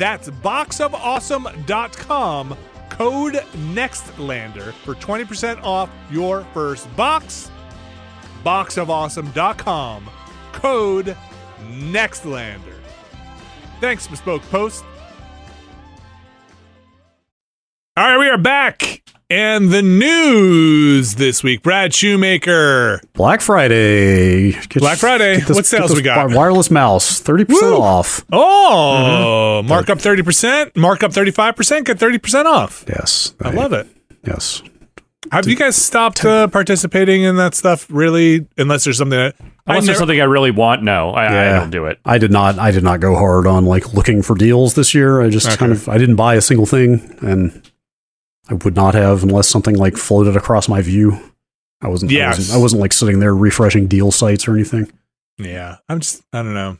That's boxofawesome.com, code NEXTLANDER for 20% off your first box. Boxofawesome.com, code NEXTLANDER. Thanks, Bespoke Post. All right, we are back. And the news this week Brad Shoemaker. Black Friday. Get- Black Friday. this- What sales we got? Wireless mouse, 30% Woo! off. Oh, mark up 30%, mark up 35%, get 30% off. Yes. I love it. Yes. Have you guys stopped uh, participating in that stuff really? Unless there's something that. I Unless there's something I really want, no, I, I don't do it. I did not I did not go hard on like looking for deals this year. I just Okay. kind of I didn't buy a single thing and I would not have unless something like floated across my view. I wasn't, I wasn't I wasn't like sitting there refreshing deal sites or anything. yeah, I'm just, I don't know.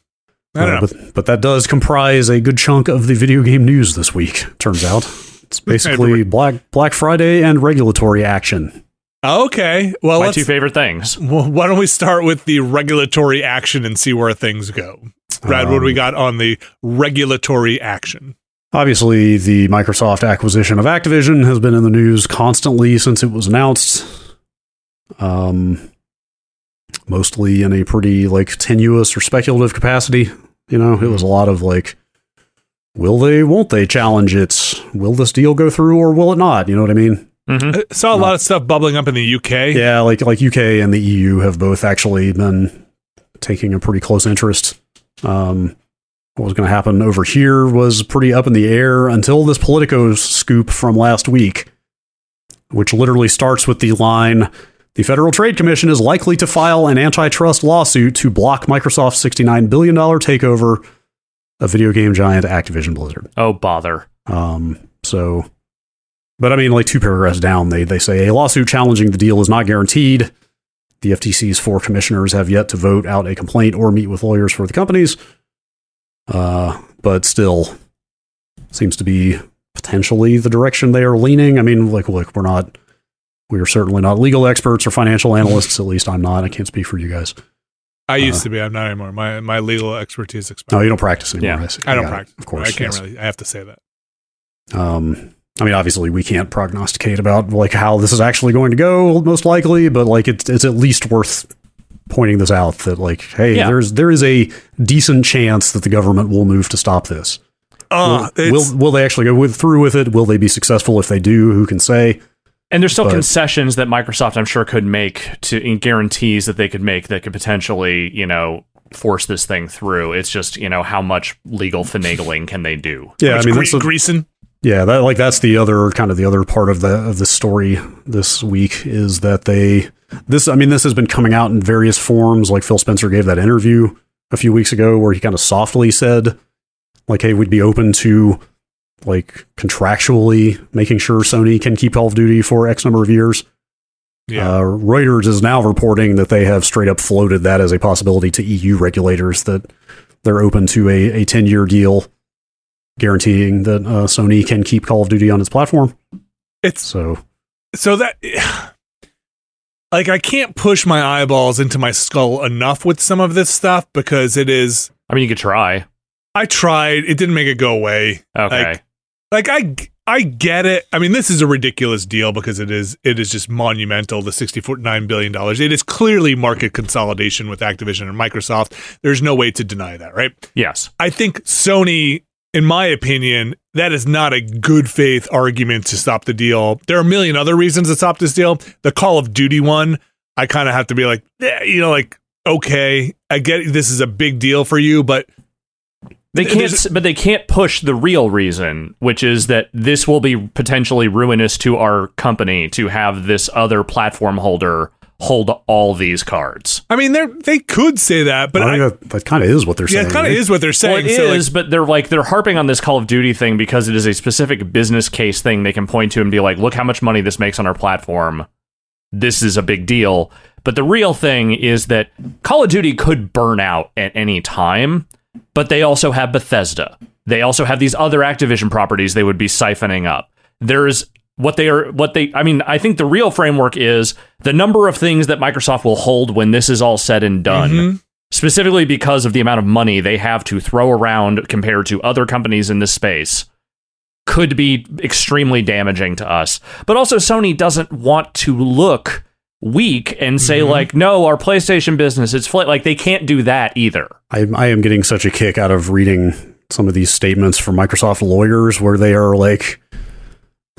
I don't Uh, know. But, but that does comprise a good chunk of the video game news this week, turns out. It's basically Black Black Friday and regulatory action. Okay. Well, My let's, two favorite things. well, why don't we start with the regulatory action and see where things go? Brad, what do we Um, got on the regulatory action? Obviously, the Microsoft acquisition of Activision has been in the news constantly since it was announced. Um, mostly in a pretty like tenuous or speculative capacity. You know, it was a lot of like, will they, won't they challenge it? Will this deal go through or will it not? You know what I mean? hmm I saw a lot of stuff bubbling up in the UK. Yeah, like like UK and the EU have both actually been taking a pretty close interest. Um, what was going to happen over here was pretty up in the air until this Politico scoop from last week, which literally starts with the line. The Federal Trade Commission is likely to file an antitrust lawsuit to block Microsoft's $69 billion takeover of video game giant Activision Blizzard. Oh bother! Um, so, but I mean, like two paragraphs down, they they say a lawsuit challenging the deal is not guaranteed. The FTC's four commissioners have yet to vote out a complaint or meet with lawyers for the companies. Uh, but still, seems to be potentially the direction they are leaning. I mean, like, look, we're not, we are certainly not legal experts or financial analysts. At least I'm not. I can't speak for you guys. I used Uh, to be. I'm not anymore. My my legal expertise No, you don't practice anymore. Yeah, I, see. I don't got it. practice. Of course, I can't yes. really. I have to say that. Um, I mean, obviously, we can't prognosticate about like how this is actually going to go, most likely, but like it's it's at least worth pointing this out that like, hey, Yeah. there's there is a decent chance that the government will move to stop this. Oh, will, will will they actually go with, through with it? Will they be successful? If they do, who can say? And there's still But- concessions that Microsoft, I'm sure, could make to in guarantees that they could make that could potentially, you know, force this thing through. It's just, you know, how much legal finagling can they do? Yeah, I mean, Gre- a- Greason. Yeah, that like that's the other kind of the other part of the of the story this week is that they this I mean this has been coming out in various forms. Like Phil Spencer gave that interview a few weeks ago where he kind of softly said like, "Hey, we'd be open to like contractually making sure Sony can keep Call of Duty for X number of years." Yeah. Uh, Reuters is now reporting that they have straight up floated that as a possibility to EU regulators that they're open to a, a 10 year deal guaranteeing that uh, Sony can keep Call of Duty on its platform. it's So, so that like I can't push my eyeballs into my skull enough with some of this stuff because it is. I mean, you could try. I tried. It didn't make it go away. Okay. Like, like I I get it. I mean, this is a ridiculous deal because it is it is just monumental. The sixty nine billion dollars. It is clearly market consolidation with Activision and Microsoft. There's no way to deny that, right? yes. I think Sony, in my opinion, that is not a good faith argument to stop the deal. There are a million other reasons to stop this deal. The Call of Duty one, I kind of have to be like, eh, you know, like okay, I get this is a big deal for you, but They can't, but they can't push the real reason, which is that this will be potentially ruinous to our company to have this other platform holder hold all these cards. I mean, they they could say that, but I I, think that, that kind of is what they're yeah, saying. it kind of right? is what they're Well, saying. it so, like, is, but they're like they're harping on this Call of Duty thing because it is a specific business case thing they can point to and be like, look how much money this makes on our platform. This is a big deal. But the real thing is that Call of Duty could burn out at any time, but they also have Bethesda. They also have these other Activision properties they would be siphoning up. There's what they are what they I mean, I think the real framework is the number of things that Microsoft will hold when this is all said and done Mhm. specifically because of the amount of money they have to throw around compared to other companies in this space could be extremely damaging to us. But also Sony doesn't want to look weak and say like no our PlayStation business it's fl-. like they can't do that either. I, I am getting such a kick out of reading some of these statements from Microsoft lawyers where they are like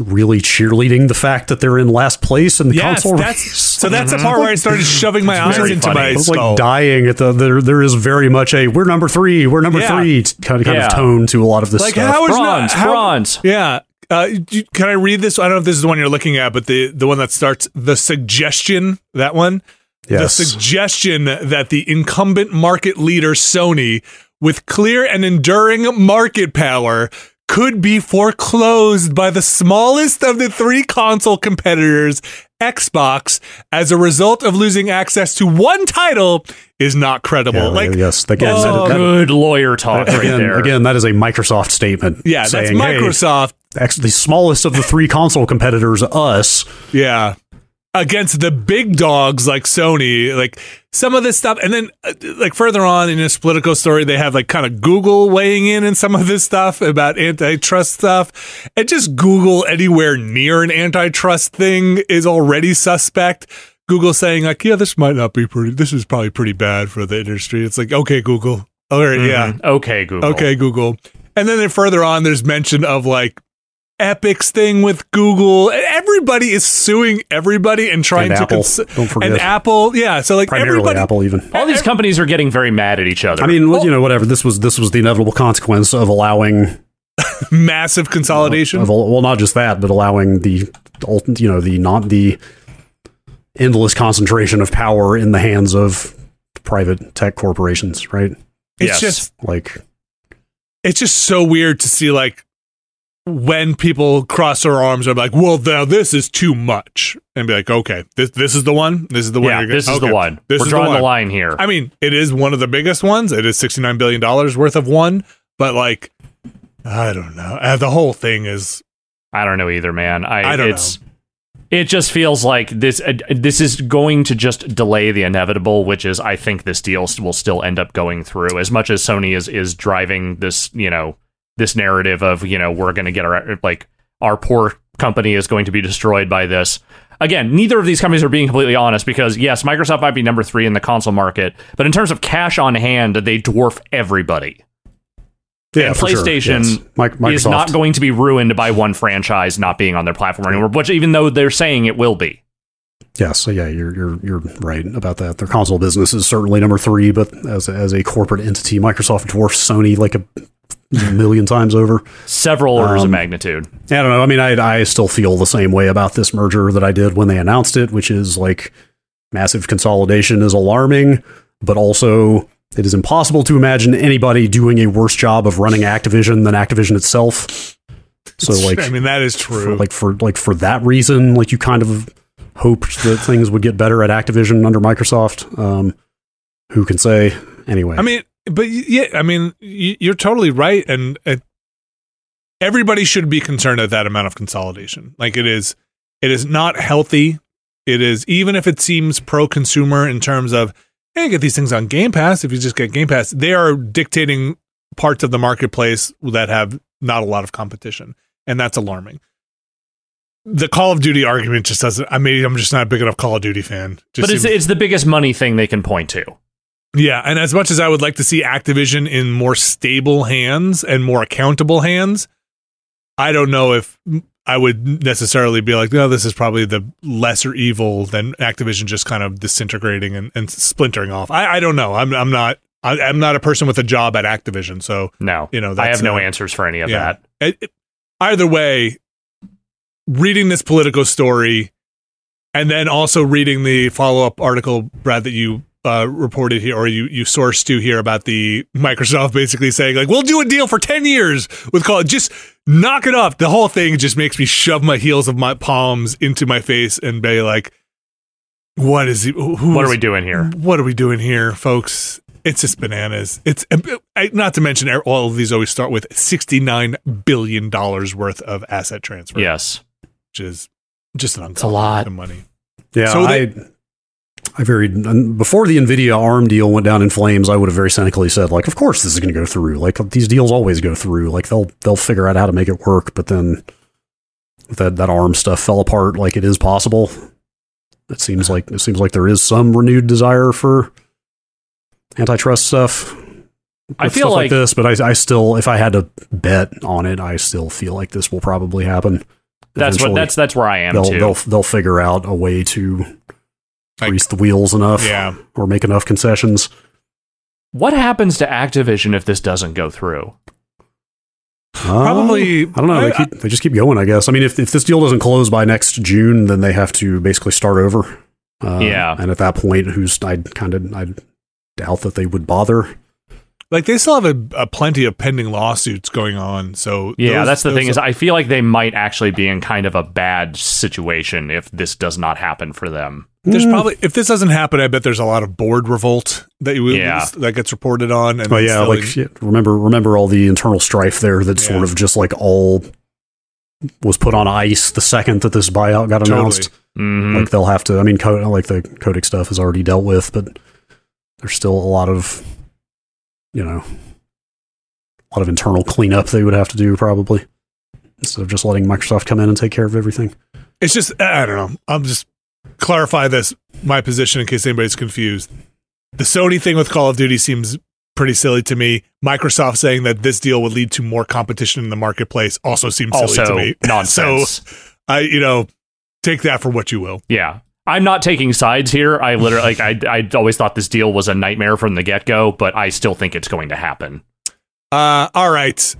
really cheerleading the fact that they're in last place in the yes, console that's race. so that's the part where I started shoving my eyes into funny. my I was skull. like dying at the there. There is very much a we're number three, we're number Yeah. three kind of kind Yeah. of tone to a lot of this Like, stuff. how is not- Bronze, how- bronze. Yeah. Uh, do- can I read this? I don't know if this is the one you're looking at, but the the one that starts the suggestion that one. Yes. The suggestion that the incumbent market leader Sony, with clear and enduring market power, could be foreclosed by the smallest of the three console competitors, Xbox, as a result of losing access to one title is not credible. Yeah, like, yes, again, Oh, that- that- Good lawyer talk right again, there. again, that is a Microsoft statement. yeah, that's saying, hey, Microsoft. X, the smallest of the three console competitors, us. Yeah. Against the big dogs like Sony, like some of this stuff. And then, uh, like, further on in this Politico story, they have like kind of Google weighing in in some of this stuff about antitrust stuff. And just Google anywhere near an antitrust thing is already suspect. Google saying, like, yeah, this might not be pretty, this is probably pretty bad for the industry. It's like, okay, Google. All right, yeah. Mhm. Okay, Google. Okay, Google. And then further on, there's mention of like Epic's thing with Google. Everybody is suing everybody and trying And to Apple. cons- Don't forget. and Apple, yeah. So like Primarily everybody, Apple, even. All these companies are getting very mad at each other. I mean, well, you know, whatever. This was this was the inevitable consequence of allowing massive consolidation. Of, well, not just that, but allowing the you know the not the endless concentration of power in the hands of private tech corporations, right? it's Yes. just Like it's just so weird to see like when people cross their arms are like, well, now this is too much, and be like, okay, this this is the one. This is the one. yeah, you're this gonna- is the one. This We're is drawing the, the, line here. I mean, it is one of the biggest ones. It is sixty nine billion dollars worth of one, but like, I don't know. Uh, the whole thing is I don't know either, man. I, I don't it's, It just feels like this. Uh, this is going to just delay the inevitable, which is I think this deal will still end up going through. As much as Sony is is driving this, you know, this narrative of you know we're going to get our like our poor company is going to be destroyed by this. Again, neither of these companies are being completely honest because yes, Microsoft might be number three in the console market, but in terms of cash on hand, they dwarf everybody. Yeah, and for sure, PlayStation yes. Microsoft, is not going to be ruined by one franchise not being on their platform anymore, which even though they're saying it will be. Yes, so yeah, you're you're you're right about that. Their console business is certainly number three, but as as a corporate entity, Microsoft dwarfs Sony like a million times over. Several orders of Um, magnitude. I don't know. I mean, I I still feel the same way about this merger that I did when they announced it, which is like massive consolidation is alarming, but also it is impossible to imagine anybody doing a worse job of running Activision than Activision itself. So like I mean, that is for, true. like for like for that reason, like you kind of hoped that things would get better at Activision under Microsoft. Um, who can say? Anyway, I mean, but yeah, I mean, you're totally right, and uh, everybody should be concerned at that amount of consolidation. Like it is, it is not healthy. It is even if it seems pro-consumer in terms of hey, get these things on Game Pass. If you just get Game Pass, they are dictating parts of the marketplace that have not a lot of competition, and that's alarming. The Call of Duty argument just doesn't. I mean, I'm just not a big enough Call of Duty fan. Just But it's, seems- it's the biggest money thing they can point to. Yeah, and as much as I would like to see Activision in more stable hands and more accountable hands, I don't know if I would necessarily be like, no, this is probably the lesser evil than Activision just kind of disintegrating and, and splintering off. I, I don't know. I'm I'm not I, I'm not a person with a job at Activision, so No, you know I have no uh, answers for any of yeah. that. it- it- either way, reading this Politico story and then also reading the follow up article, Brad, that you uh, reported here or you, you sourced to here about the Microsoft basically saying, like, we'll do a deal for 10 years with Call. Just knock it off. The whole thing just makes me shove my heels of my palms into my face and be like, what is it? Who What are we doing here? what are we doing here, folks? It's just bananas. It's not to mention all of these always start with sixty-nine billion dollars worth of asset transfer. Yes. which is just an a lot. of money. Yeah, So they- I very before the Nvidia ARM deal went down in flames. I would have very cynically said, like, of course this is going to go through. Like these deals always go through. Like they'll they'll figure out how to make it work. But then that that ARM stuff fell apart. Like it is possible. It seems like it seems like there is some renewed desire for antitrust stuff. I feel stuff like- this, but I, I still, if I had to bet on it, I still feel like this will probably happen. That's what that's that's where I am they'll too. they'll they'll figure out a way to Like- grease the wheels enough Yeah, or make enough concessions. what happens to Activision if this doesn't go through? Probably- I don't know. They, I- keep, they just keep going. I guess. I mean, if if this deal doesn't close by next June, then they have to basically start over. Uh, Yeah. and at that point, who's I kind of I doubt that they would bother. Like they still have a, a plenty of pending lawsuits going on. So Yeah, those- that's the thing those- is I feel like they might actually be in kind of a bad situation if this does not happen for them. there's Mm. probably if this doesn't happen, I bet there's a lot of board revolt that you Yeah. that gets reported on. And Oh yeah, still- like shit, remember remember all the internal strife there that sort of just like all was put on ice the second that this buyout got Totally. announced. Mhm. Like they'll have to. I mean, co- like the Kotick stuff is already dealt with, but there's still a lot of, you know, a lot of internal cleanup they would have to do probably instead of just letting Microsoft come in and take care of everything. It's just I don't know. I'm just clarify this my position in case anybody's confused. The Sony thing with Call of Duty seems pretty silly to me. Microsoft saying that this deal would lead to more competition in the marketplace also seems silly also to me. nonsense. So I you know take that for what you will. yeah. I'm not taking sides here. I literally like I I always thought this deal was a nightmare from the get-go, but I still think it's going to happen. Uh, all right.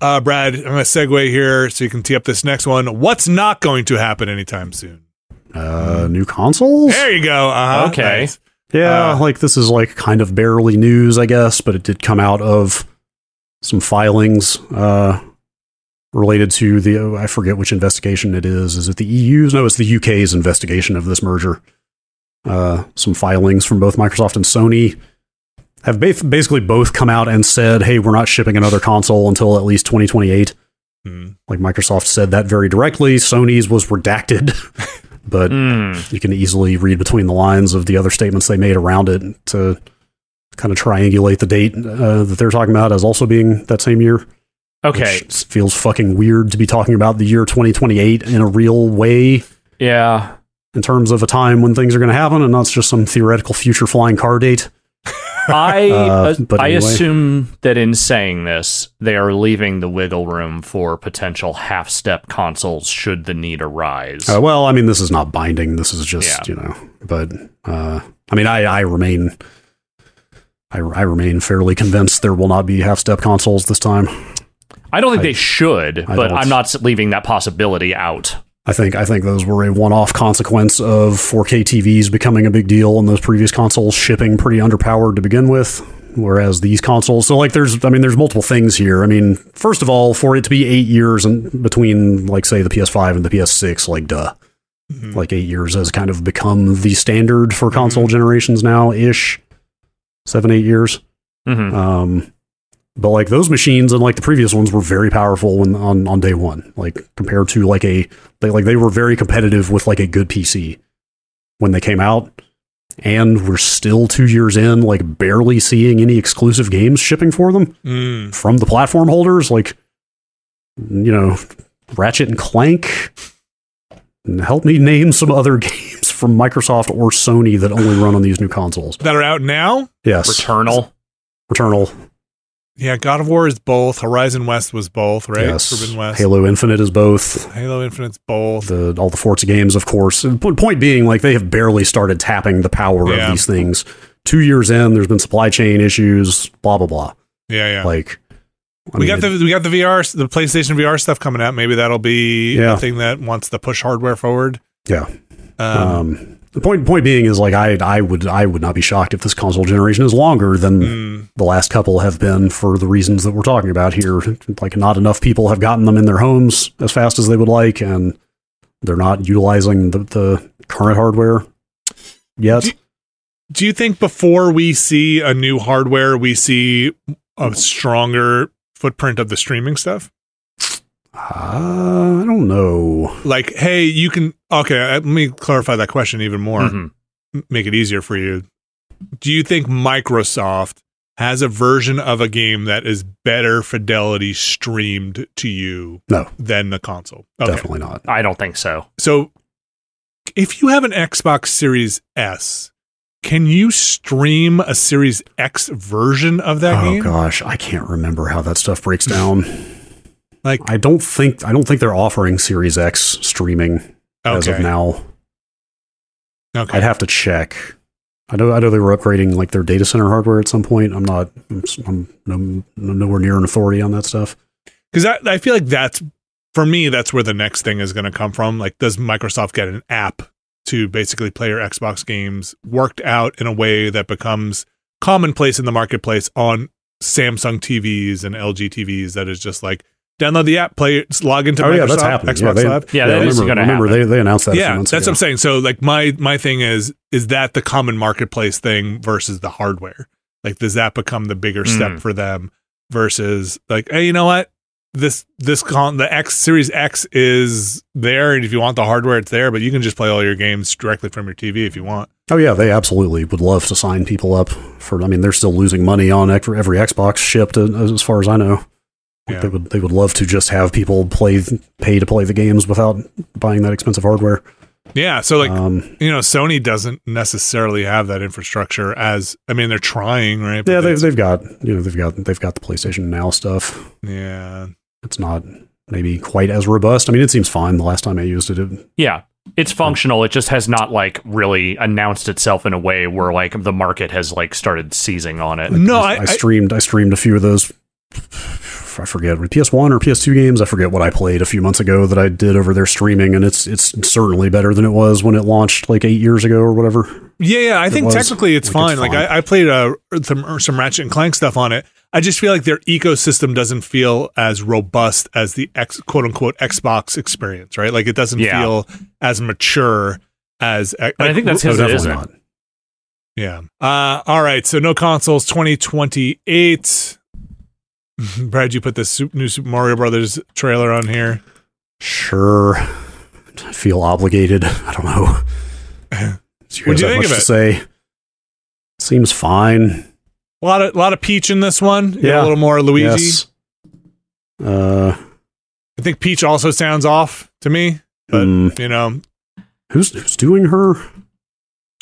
Uh, Brad, I'm going to segue here so you can tee up this next one. What's not going to happen anytime soon? Uh, new consoles? There you go. Uh-huh. Okay. Nice. Yeah, Uh, like this is like kind of barely news, I guess, but it did come out of some filings uh, related to the oh, I forget which investigation it is. Is it the EU's? No, it's the UK's investigation of this merger. Uh, some filings from both Microsoft and Sony have ba- basically both come out and said, "Hey, we're not shipping another console until at least 2028." Mm. Like Microsoft said that very directly. Sony's was redacted, but Mm. you can easily read between the lines of the other statements they made around it to kind of triangulate the date uh, that they're talking about as also being that same year. Okay. feels fucking weird to be talking about the year 2028 in a real way Yeah. in terms of a time when things are going to happen and not just some theoretical future flying car date. I Uh, uh, but I assume that in saying this, they are leaving the wiggle room for potential half step consoles should the need arise. Uh, well, I mean, this is not binding. This is just, Yeah. you know, but uh, I mean, I, I remain. I, I remain fairly convinced there will not be half step consoles this time. I don't think I- they should, I but. I'm not leaving that possibility out. I think I think those were a one-off consequence of 4K TVs becoming a big deal and those previous consoles shipping pretty underpowered to begin with. Whereas these consoles, so like there's, I mean, there's multiple things here. I mean, first of all, for it to be eight years and between, like, say, the PS5 and the PS6, like, duh, Mhm. like eight years has kind of become the standard for console generations now, ish, seven, eight years. hmm Um, but like those machines and like the previous ones were very powerful when on on day one, like compared to like a they like they were very competitive with like a good PC when they came out. And we're still two years in, like barely seeing any exclusive games shipping for them Mm. from the platform holders, like you know, Ratchet and Clank. And Help me name some other games from Microsoft or Sony that only run on these new consoles. That are out now? Yes, Returnal. Returnal. Yeah, God of War is both. Horizon West was both, right? Yes. Forbidden West. Halo Infinite is both. Halo Infinite's both. The all the Forza games, of course. And Point being, like they have barely started tapping the power Yeah. of these things. Two years in, there's been supply chain issues. Blah blah blah. yeah, yeah. Like I we mean, got the we got the VR the PlayStation VR stuff coming out. Maybe that'll be Yeah. a thing that wants to push hardware forward. yeah. Um, Um, the point point being is like I I would I would not be shocked if this console generation is longer than mm, the last couple have been for the reasons that we're talking about here. Like not enough people have gotten them in their homes as fast as they would like, and they're not utilizing the, the current hardware yet. Do- do you think before we see a new hardware, we see a stronger footprint of the streaming stuff? Uh, I don't know. Like, hey, you can. Okay, uh, let me clarify that question even more. Mhm. make it easier for you. Do you think Microsoft has a version of a game that is better fidelity streamed to you No, than the console? Okay. definitely not. I don't think so. So if you have an Xbox Series S, can you stream a Series X version of that oh game? gosh, I can't remember how that stuff breaks down. Like, I don't think I don't think they're offering Series X streaming as of now. Okay. I'd have to check. I know I know they were upgrading like their data center hardware at some point. I'm not I'm, I'm, I'm nowhere near an authority on that stuff. Because I, I feel like that's for me. That's where the next thing is going to come from. Like, does Microsoft get an app to basically play your Xbox games worked out in a way that becomes commonplace in the marketplace on Samsung TVs and LG TVs? That is just like download the app, play it, log into Oh Microsoft yeah, that's happening. Xbox yeah, they, Live. Yeah, that is remember, gonna remember they they announced that. a few Yeah, months that's ago. what I'm saying. So like my my thing is is that the common marketplace thing versus the hardware? Like does that become the bigger step Mm. for them versus like hey, you know what? This this con the X Series X is there and if you want the hardware it's there, but you can just play all your games directly from your TV if you want. Oh yeah, they absolutely would love to sign people up for. I mean, they're still losing money on every, every Xbox shipped, uh, as far as I know. Yeah. They would they would love to just have people play pay to play the games without buying that expensive hardware. Yeah, so like um, you know, Sony doesn't necessarily have that infrastructure as I mean they're trying, right? But yeah, they, it's- they've got you know they've got they've got the PlayStation Now stuff. yeah. It's not maybe quite as robust. I mean, it seems fine. The last time I used it, it Yeah. It's functional. It just has not like really announced itself in a way where like the market has like started seizing on it. No, I, I, I streamed I streamed a few of those. I forget PS1 or PS2 games. I forget what I played a few months ago that I did over there streaming, and it's it's certainly better than it was when it launched like eight years ago or whatever. Yeah, yeah. I think was. technically it's Like, it's fine. Like. I, I played uh, some some Ratchet and Clank stuff on it. I just feel like their ecosystem doesn't feel as robust as the X, quote unquote Xbox experience, right? Like it doesn't Yeah. feel as mature as. And I think that's Oh, his definitely isn't. not. yeah. Uh, all right. So no consoles 2028. Brad, you put the Sup- new Super Mario Brothers trailer on here. Sure. I feel obligated. I don't know. Do you what do you have think much of to it? say? Seems fine. A lot of lot of Peach in this one. You got Yeah. a little more Luigi. Yes. Uh, I think Peach also sounds off to me, but mm, you know, who's who's doing her?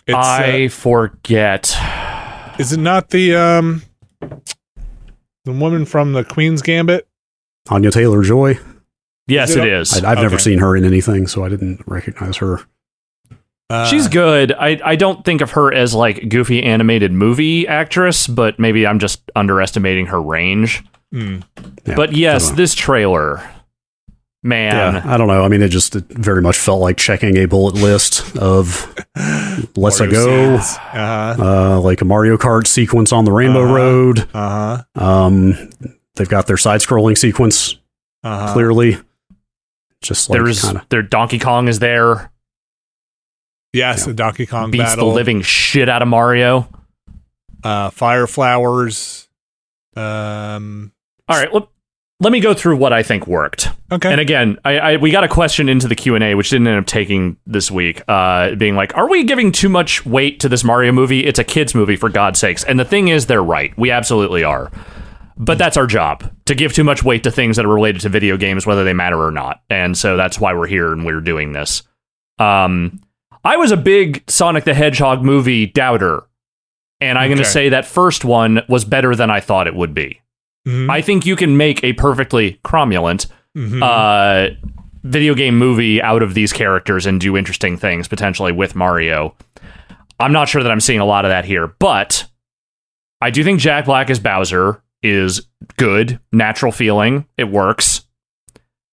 it's I forget. uh, is it not the um the woman from the Queen's Gambit? Anya Taylor Joy. Yes, Is it it a- is. I, I've never seen her in anything, so I didn't recognize her. Uh, She's good. I, I don't think of her as like goofy animated movie actress, but maybe I'm just underestimating her range. mm. Yeah, but yes, I don't know. this trailer, man, yeah, I don't know. I mean, it just it very much felt like checking a bullet list of let's I go, Uh huh. uh, like a Mario Kart sequence on the Rainbow Uh-huh. Road. Uh huh. Um, they've got their side-scrolling sequence Uh huh. clearly. Just like there's kind of there Donkey Kong is there, Yes, Yeah. the Donkey Kong beats battle. the living shit out of Mario. uh, fire flowers. Um. All right, let, let me go through what I think worked. Okay. And again, I, I we got a question into the Q and A, which didn't end up taking this week, uh, being like, "Are we giving too much weight to this Mario movie? It's a kids movie, for God's sakes." And the thing is, they're right. We absolutely are. But that's our job to give too much weight to things that are related to video games, whether they matter or not. And so that's why we're here and we're doing this. Um, I was a big Sonic the Hedgehog movie doubter, and I'm going to say that first one was better than I thought it would be. Mhm. I think you can make a perfectly cromulent Mhm. uh, video game movie out of these characters and do interesting things potentially with Mario. I'm not sure that I'm seeing a lot of that here, but I do think Jack Black as Bowser is good, natural feeling. It works.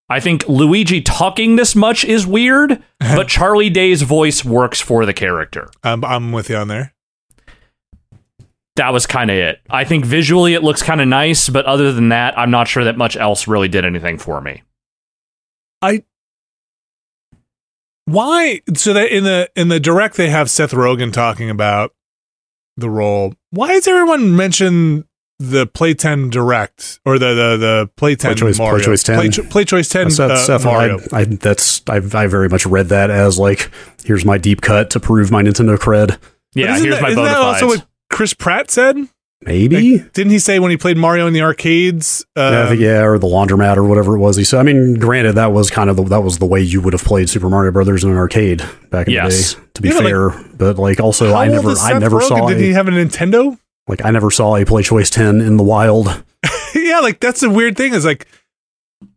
I think Luigi talking this much is weird, but Charlie Day's voice works for the character. I'm, I'm with you on there. That was kind of it. I think visually it looks kind of nice, but other than that, I'm not sure that much else really did anything for me. I why? So that in the in the direct they have Seth Rogen talking about the role. Why does everyone mention the Play Ten Direct or the the the Play Ten Play Choice- Play Mario Choice 10. Play, Play Choice Ten Seth, uh, Seth, Mario? I, I, that's I, I very much read that as like here's my deep cut to prove my Nintendo cred. Yeah, here's that, my isn't bona that also fides. what Chris Pratt said? Maybe. Like, didn't he say when he played Mario in the arcades? Uh, yeah, think, yeah, or the laundromat or whatever it was. He said. I mean, granted, that was kind of the, that was the way you would have played Super Mario Brothers in an arcade back in Yes. the day. To be Yeah, like- fair, but like also, I never, I never Rogen? saw, Did a, he have a Nintendo? like, I never saw a Play Choice Ten in the wild. yeah, like that's the weird thing is like,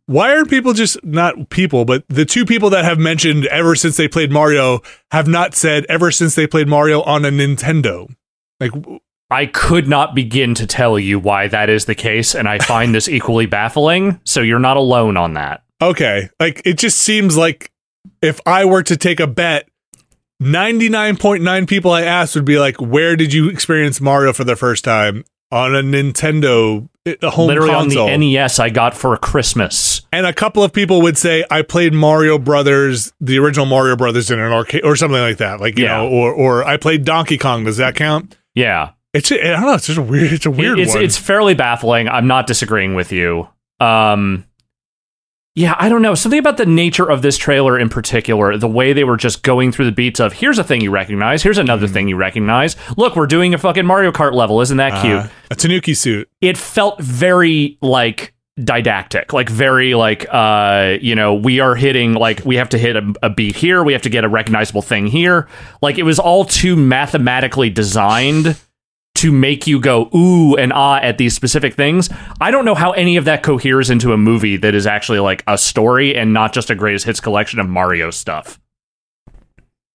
why are people just not people, but the two people that have mentioned ever since they played Mario have not said ever since they played Mario on a Nintendo? Like, I could not begin to tell you why that is the case, and I find this equally baffling. So you're not alone on that. okay, like it just seems like if I were to take a bet, 99.9 people I asked would be like, where did you experience Mario for the first time? On a Nintendo a home Literally console. on the NES I got for Christmas. And a couple of people would say, I played Mario Brothers, the original Mario Brothers in an arcade or something like that. Like, you Yeah. know, or, or I played Donkey Kong. Does that count? Yeah, It's, I don't know. It's just a weird, it's a weird it's one. it's fairly baffling. I'm not disagreeing with you. Um, yeah, I don't know something about the nature of this trailer in particular. The way they were just going through the beats of here's a thing you recognize, here's another Mm-hmm. thing you recognize. Look, we're doing a fucking Mario Kart level. Isn't that cute? Uh, a Tanuki suit. it felt very like didactic like very like uh you know we are hitting like we have to hit a, a beat here we have to get a recognizable thing here. Like it was all too mathematically designed to make you go ooh and ah at these specific things. I don't know how any of that coheres into a movie that is actually like a story and not just a greatest hits collection of mario stuff.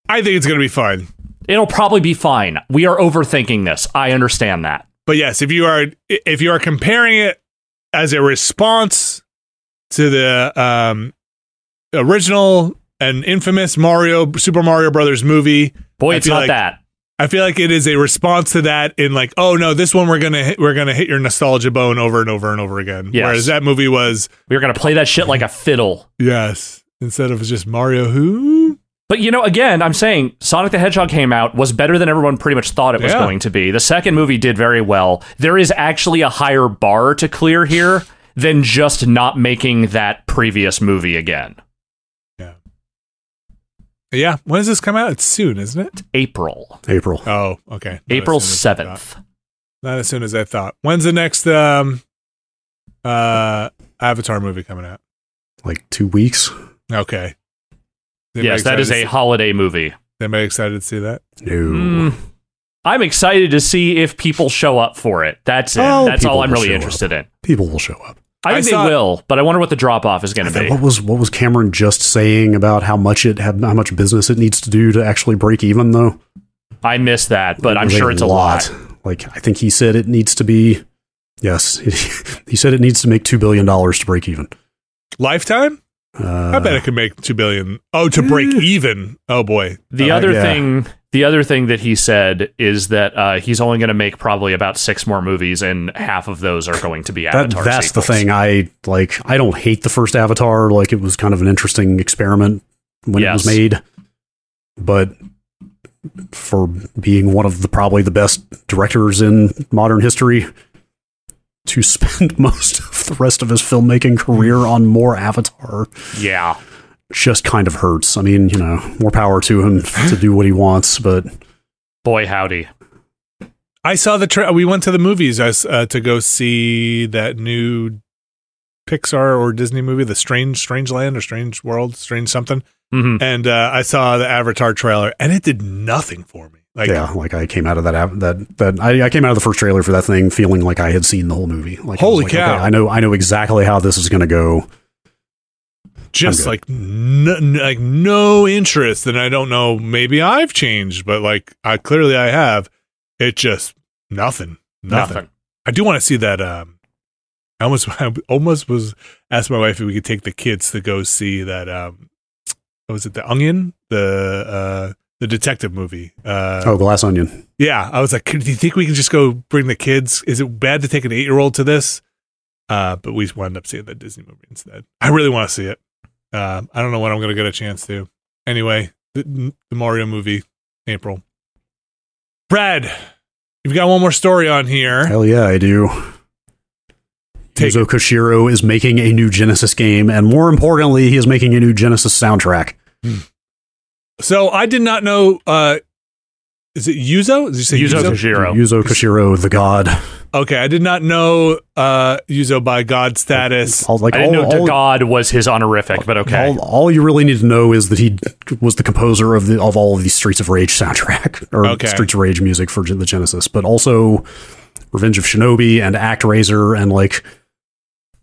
I think it's going to be fine. It'll probably be fine. We are overthinking this. I understand that. But yes, if you are, if you are comparing it as a response to the, um, original and infamous Mario, Super Mario Brothers movie, boy I it's not like- that I feel like it is a response to that in like, oh no, this one we're gonna hit, we're gonna hit your nostalgia bone over and over and over again. Yes. Whereas that movie was we were gonna play that shit like a fiddle yes, instead of just Mario who. But you know, again, I'm saying Sonic the Hedgehog came out was better than everyone pretty much thought it was Yeah. going to be. The second movie did very well. There is actually a higher bar to clear here than just not making that previous movie again. Yeah. Yeah. When does this come out? It's soon, isn't it? April. April. Oh, okay. Not April as soon as I thought. 7th. Not as soon as I thought. When's the next um uh Avatar movie coming out? Like two weeks. Okay. Is Yes, that is a excited holiday movie. see- Anybody excited to see that? No. Mm. I'm excited to see if people show up for it. That's it. Oh, That's all I'm really show interested in. People will show up. I I think saw- they will, but I wonder what the drop off is going to be. What was what was Cameron just saying about how much it had how much business it needs to do to actually break even though? I missed that, but I'm was sure it's a lot. Like I think he said it needs to be yes, he said it needs to make 2 billion dollars to break even. Lifetime? Uh, I bet it could make two billion. Oh, to break even. Oh boy. The Uh, other yeah. thing, the other thing that he said is that uh, he's only going to make probably about six more movies, and half of those are going to be that, Avatar. that's the thing. I like. I don't hate the first Avatar. Like it was kind of an interesting experiment when it was made, but for being one of the probably the best directors in modern history, to spend most of the rest of his filmmaking career on more Avatar Yeah, just kind of hurts. I mean, you know, more power to him to do what he wants, but boy howdy. I saw the tra- we went to the movies as uh, to go see that new Pixar or Disney movie, The Strange Strange Land or Strange World, Strange something. hmm And uh, I saw the Avatar trailer and it did nothing for me. Like yeah, like I came out of that that that I, I came out of the first trailer for that thing feeling like I had seen the whole movie. Like I Holy like, cow. okay, I know I know exactly how this is going to go. just like n- n- like no interest and i don't know maybe i've changed but like i clearly i have it just nothing nothing, Nothing. i do want to see that um i almost I almost was asked my wife if we could take the kids to go see that um what was it the onion the uh the detective movie uh oh, Glass Onion. yeah i was like do you think we can just go bring the kids is it bad to take an eight-year-old to this uh but we wound up seeing the disney movie instead i really want to see it uh, I don't know when I'm going to get a chance to. Anyway, the, the Mario movie, April. Brad, you've got one more story on here. Hell yeah, I do. Take Yuzo Koshiro is making a new Genesis game, and more importantly, he is making a new Genesis soundtrack. So I did not know. Uh, is it Yuzo? Did you say Yuzo Yuzo? Koshiro. Yuzo Koshiro, the god. Okay, I did not know uh, Yuzo by God status. All, like I didn't all, know all, God was his honorific, but okay. all, all you really need to know is that he was the composer of the of all of the Streets of Rage soundtrack or Okay. Streets of Rage music for the Genesis, but also Revenge of Shinobi and ActRaiser and like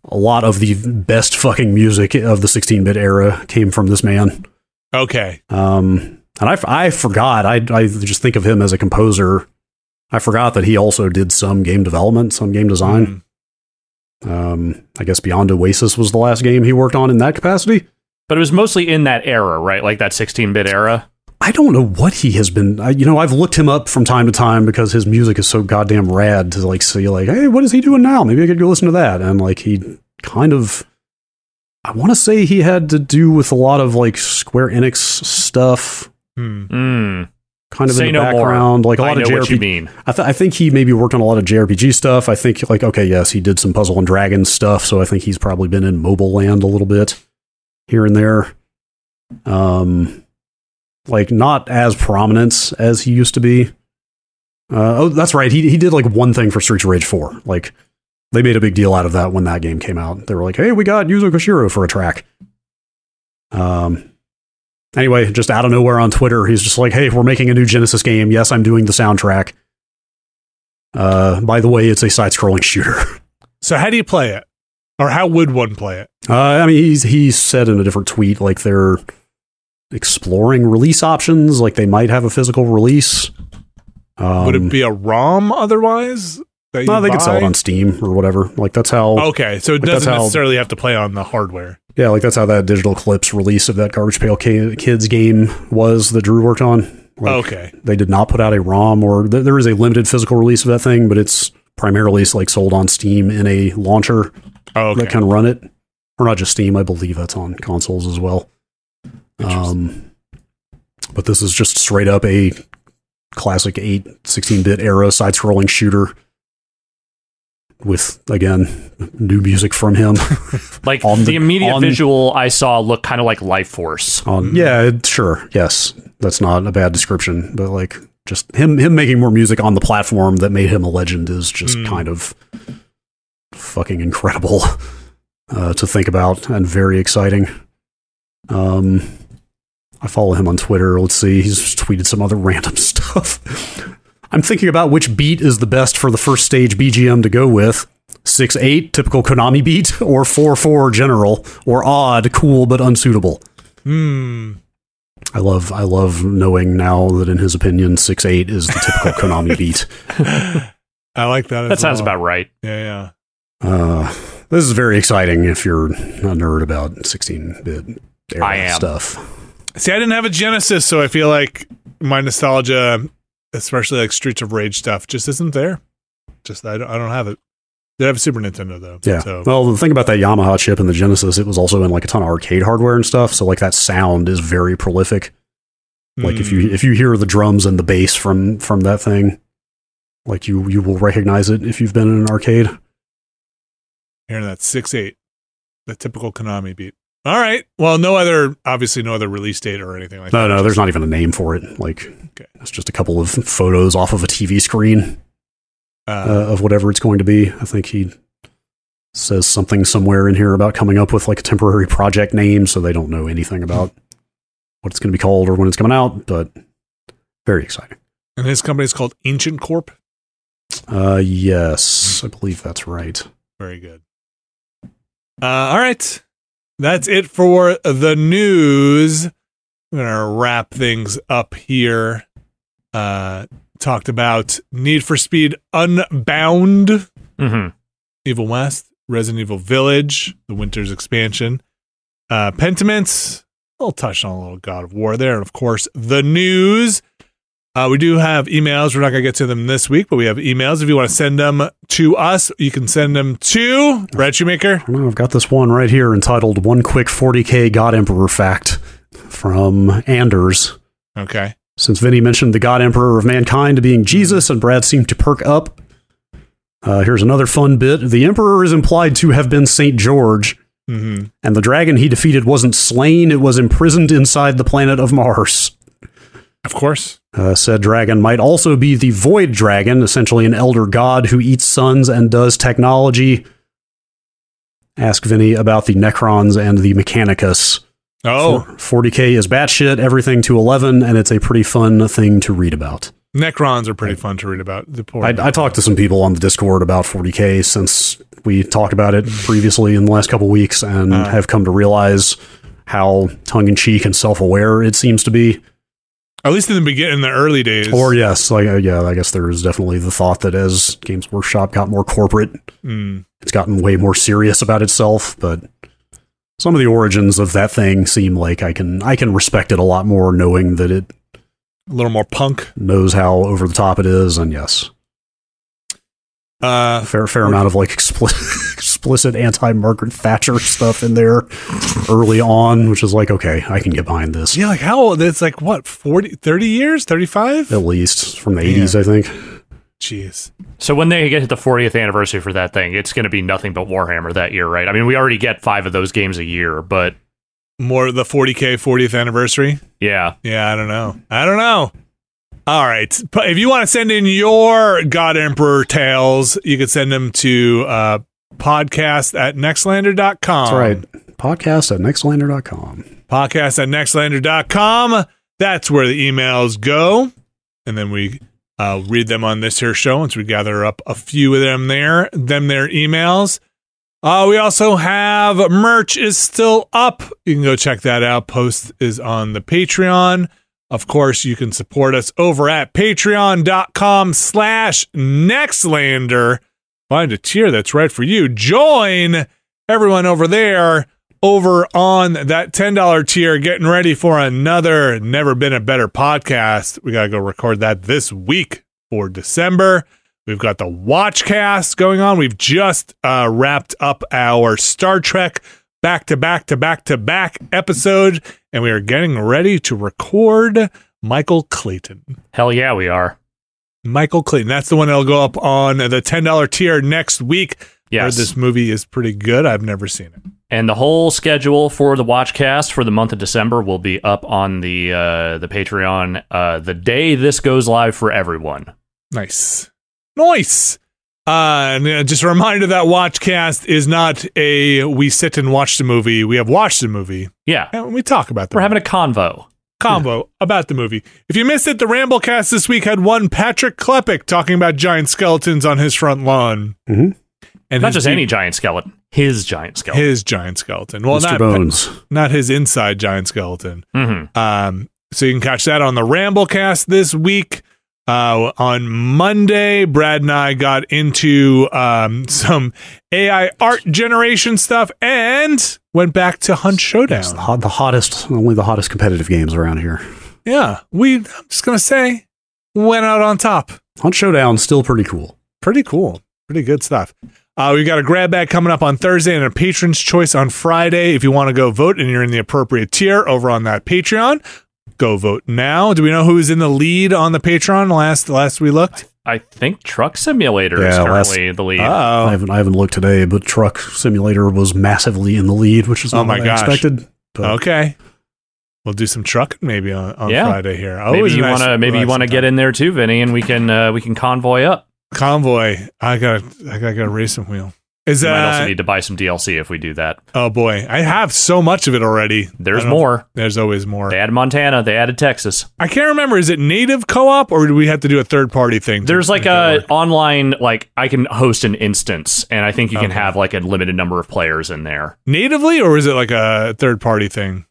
a lot of the best fucking music of the 16-bit era came from this man. Okay, Um, and I, I forgot. I, I just think of him as a composer. I forgot that he also did some game development, some game design. Mm. Um, I guess Beyond Oasis was the last game he worked on in that capacity. But it was mostly in that era, right? Like that 16-bit era. I don't know what he has been. I, you know, I've looked him up from time to time because his music is so goddamn rad to like see, like, hey, what is he doing now? Maybe I could go listen to that. And like, he kind of, I want to say he had to do with a lot of like Square Enix stuff, Hmm. Mm. kind of Say in the no more. background, like a lot know of what you JRPG. mean. I, th- I think he maybe worked on a lot of JRPG stuff. I think like okay, yes, he did some Puzzle and Dragon stuff. So I think he's probably been in Mobile Land a little bit here and there. Um, like not as prominent as he used to be. Uh, oh, that's right. He he did like one thing for Streets of Rage Four. Like they made a big deal out of that when that game came out. They were like, "Hey, we got Yuzo Koshiro for a track." Um. Anyway, just out of nowhere on Twitter, he's just like, "Hey, we're making a new Genesis game. Yes, I'm doing the soundtrack." Uh, by the way, it's a side-scrolling shooter. So how do you play it, or how would one play it? Uh, I mean, he's he said in a different tweet like they're exploring release options, like they might have a physical release. Um, would it be a ROM otherwise? No, they could sell it on Steam or whatever. Like that's how. Okay, so it Like, doesn't how- necessarily have to play on the hardware. Yeah, like that's how that Digital Eclipse release of that Garbage Pail Kids game was that Drew worked on. Like, okay, They did not put out a ROM, or th- there is a limited physical release of that thing, but it's primarily like sold on Steam in a launcher oh, okay. that can run it, or not just Steam. I believe that's on consoles as well. Um, But this is just straight up a classic 8 16-bit era side-scrolling shooter with again new music from him. Like On the, the- immediate on- visual I saw looked kind of like Life Force. on yeah, sure. Yes. That's not a bad description, but like just him him making more music on the platform that made him a legend is just Mm. kind of fucking incredible uh, to think about and very exciting. Um I follow him on Twitter. Let's see. He's tweeted some other random stuff. I'm thinking about which beat is the best for the first stage BGM to go with. 6 8, typical Konami beat, or 4 4 general, or odd, cool, but unsuitable. Hmm. I love I love knowing now that in his opinion six eight is the typical Konami beat. I like that. As That sounds well. about right. Yeah, yeah. Uh, this is very exciting if you're a nerd about sixteen bit I am. stuff. See, I didn't have a Genesis, so I feel like my nostalgia, especially like Streets of Rage stuff, just isn't there. Just I don't, I don't have it. Did have a Super Nintendo though. Yeah. So Well, the thing about that Yamaha chip in the Genesis, it was also in like a ton of arcade hardware and stuff. So like that sound is very prolific. Like if Hmm. you if you hear the drums and the bass from from that thing, like you you will recognize it if you've been in an arcade. hearing that six eight, the typical Konami beat. All right. Well, no other, obviously, no other release date or anything like No, that. no, no, there's not even a name for it. Like Okay. it's just a couple of photos off of a TV screen. Uh, uh, of whatever it's going to be. I think he says something somewhere in here about coming up with like a temporary project name, so they don't know anything about what it's going to be called or when it's coming out. But very exciting. and his company is called Ancient Corp. Uh, yes, I believe that's right. Very good. Uh, all right. That's it for the news. I'm going to wrap things up here. Uh, talked about Need for Speed Unbound, hmm Evil West, Resident Evil Village, the Winter's expansion, uh, Pentiments, a little touch on a little God of War there, and of course, the news. Uh, we do have emails. We're not going to get to them this week, but we have emails. If you want to send them to us, you can send them to Brad Shoemaker. Well, I've got this one right here entitled "One Quick 40K God Emperor Fact" from Anders. Okay. Since Vinny mentioned the God Emperor of Mankind being Jesus and Brad seemed to perk up, uh, here's another fun bit. The Emperor is implied to have been St. George, hmm and the dragon he defeated wasn't slain, it was imprisoned inside the planet of Mars. Of course. Uh, said dragon might also be the Void Dragon, essentially an elder god who eats suns and does technology. Ask Vinny about the Necrons and the Mechanicus. Oh, For- 40k is batshit, everything to 11, and it's a pretty fun thing to read about. Necrons are pretty fun to read about. The poor I, I talked to some people on the Discord about 40k since we talked about it previously in the last couple weeks, and Uh. have come to realize how tongue in cheek and self aware it seems to be. At least in the beginning, in the early days. Or yes, like uh, yeah, I guess there is definitely the thought that as Games Workshop got more corporate, Mm. it's gotten way more serious about itself. But some of the origins of that thing seem like I can I can respect it a lot more, knowing that it a little more punk. knows how over the top it is, and yes, Uh, fair fair amount of like explicit explicit anti Margaret Thatcher stuff in there early on, which is like okay, I can get behind this yeah, like how old? It's like what, 40, 30 years, thirty five. at least from the eighties, I think. Jeez. So when they get to the 40th anniversary for that thing, it's going to be nothing but Warhammer that year, right? I mean, we already get five of those games a year, but More the forty k fortieth anniversary. yeah, Yeah, I don't know. I don't know. All right. If you want to send in your God Emperor tales, you can send them to uh, podcast at nextlander.com. That's right. Podcast at nextlander.com. Podcast at nextlander.com. That's where the emails go. And then we uh, read them on this here show once we gather up a few of them there, them their emails. Uh, we also have merch is still up. You can go check that out. Post is on the Patreon. Of course, you can support us over at patreon.com slash nextlander. Find a tier that's right for you. Join everyone over there over on that $10 tier getting ready for another never been a better podcast. We got to go record that this week for December. We've got the Watchcast going on. We've just uh, wrapped up our Star Trek back to back to back to back episode, and we are getting ready to record Michael Clayton. Hell yeah, we are. Michael Clayton. That's the one that'll go up on the $10 tier next week. Yes. This movie is pretty good. I've never seen it. And the whole schedule for the Watchcast for the month of December will be up on the uh, the Patreon uh, the day this goes live for everyone. Nice. Nice. Uh, and uh, just a reminder that Watchcast is not a we sit and watch the movie. We have watched the movie Yeah, and we talk about the we're having a convo. Convo about the movie. If you missed it, the Ramblecast this week had one Patrick Klepek talking about giant skeletons on his front lawn. Mhm. And Not just deep- any giant skeleton, his giant skeleton. his giant skeleton. Well, Mr. not Bones. not his inside giant skeleton. hmm Um, so you can catch that on the Ramblecast this week. Uh, on Monday, Brad and I got into um, some AI art generation stuff and went back to Hunt Showdown. It's the, hot, the hottest, only the hottest competitive games around here. Yeah, we. I'm just gonna say, went out on top. Hunt Showdown still pretty cool. Pretty cool. Pretty good stuff. Uh, we got a grab bag coming up on Thursday and a patron's choice on Friday. If you want to go vote and you're in the appropriate tier over on that Patreon, go vote now. Do we know who is in the lead on the Patreon last last we looked? I think Truck Simulator is Yeah, last- currently the lead. I Oh, haven't I haven't looked today, but Truck Simulator was massively in the lead, which is Oh not my what gosh. I expected. But okay. We'll do some trucking maybe on, on Yeah. Friday here. maybe Always a you nice- want to maybe you want to get time. in there too, Vinny, and we can uh, we can convoy up. convoy. I got I got a racing wheel. Is We might also need to buy some DLC if we do that. oh boy, I have so much of it already. There's I don't know if- more. There's always more. They added Montana. They added Texas. I can't remember. Is it native co-op or do we have to do a third party thing? There's like a online like I can host an instance, and I think you can have like a limited number of players in there. natively or is it like a third party thing?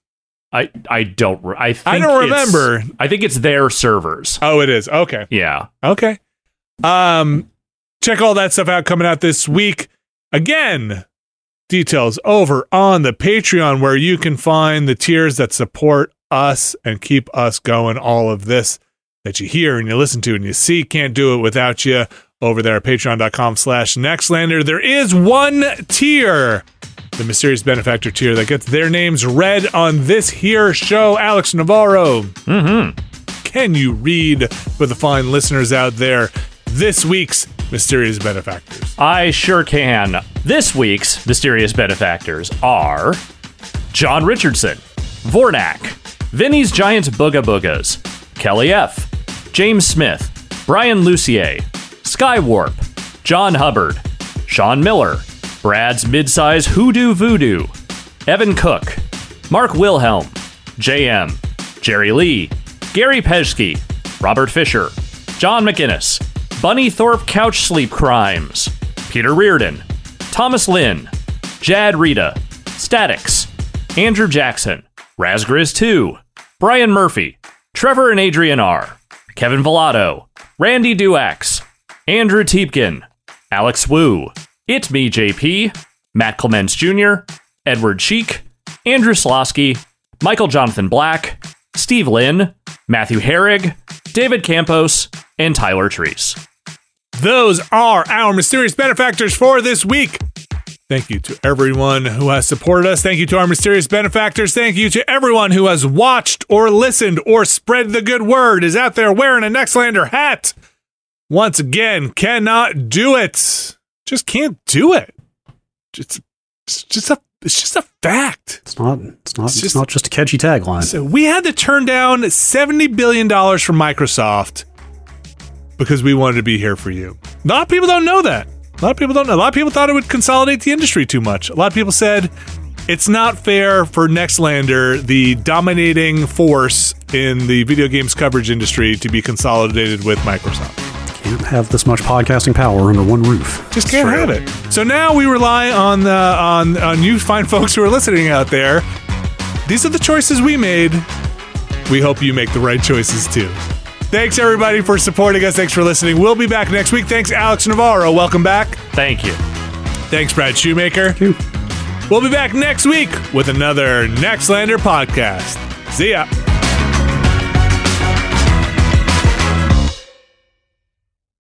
I I don't re- I think I don't remember. I think it's their servers. Oh, it is. Okay. Yeah. Okay. Um, check all that stuff out coming out this week. Again, details over on the Patreon where you can find the tiers that support us and keep us going. All of this that you hear and you listen to and you see can't do it without you over there at patreon.com slash nextlander. There is one tier, the mysterious benefactor tier that gets their names read on this here show. Alex Navarro Mm-hmm. can you read for the fine listeners out there this week's mysterious benefactors? I sure can. This week's mysterious benefactors are John Richardson, Vornak, Vinny's Giant Booga Boogas, Kelly F., James Smith, Brian Lucier, Skywarp, John Hubbard, Sean Miller, Brad's Midsize Hoodoo Voodoo, Evan Cook, Mark Wilhelm, JM, Jerry Lee, Gary Pesky, Robert Fisher, John McInnes, Bunny Thorpe Couch Sleep Crimes, Peter Reardon, Thomas Lynn, Jad Rita, Statics, Andrew Jackson, Razgriz 2, Brian Murphy, Trevor and Adrian R., Kevin Villado, Randy Duax, Andrew Teepkin, Alex Wu, It Me JP, Matt Clements Jr., Edward Cheek, Andrew Slosky, Michael Jonathan Black, Steve Lynn, Matthew Herrig, David Campos, and Tyler Treese. Those are our mysterious benefactors for this week. Thank you to everyone who has supported us. Thank you to our mysterious benefactors. Thank you to everyone who has watched or listened or spread the good word, is out there wearing a Nextlander hat. Once again, cannot do it. Just can't do it. It's, it's just a it's just a fact. it's not it's not It's it's, just- not just a catchy tagline. So we had to turn down seventy billion dollars from Microsoft because we wanted to be here for you. A lot of people don't know that. A lot of people don't know. A lot of people thought it would consolidate the industry too much. A lot of people said it's not fair for Nextlander, the dominating force in the video games coverage industry, to be consolidated with Microsoft. Can't have this much podcasting power under one roof. Just can't have it. So now we rely on the on on you fine folks who are listening out there. These are the choices we made. We hope you make the right choices too. Thanks everybody for supporting us. Thanks for listening. We'll be back next week. Thanks Alex Navarro. Welcome back. Thank you. Thanks Brad Shoemaker. Phew. We'll be back next week with another Nextlander podcast. See ya.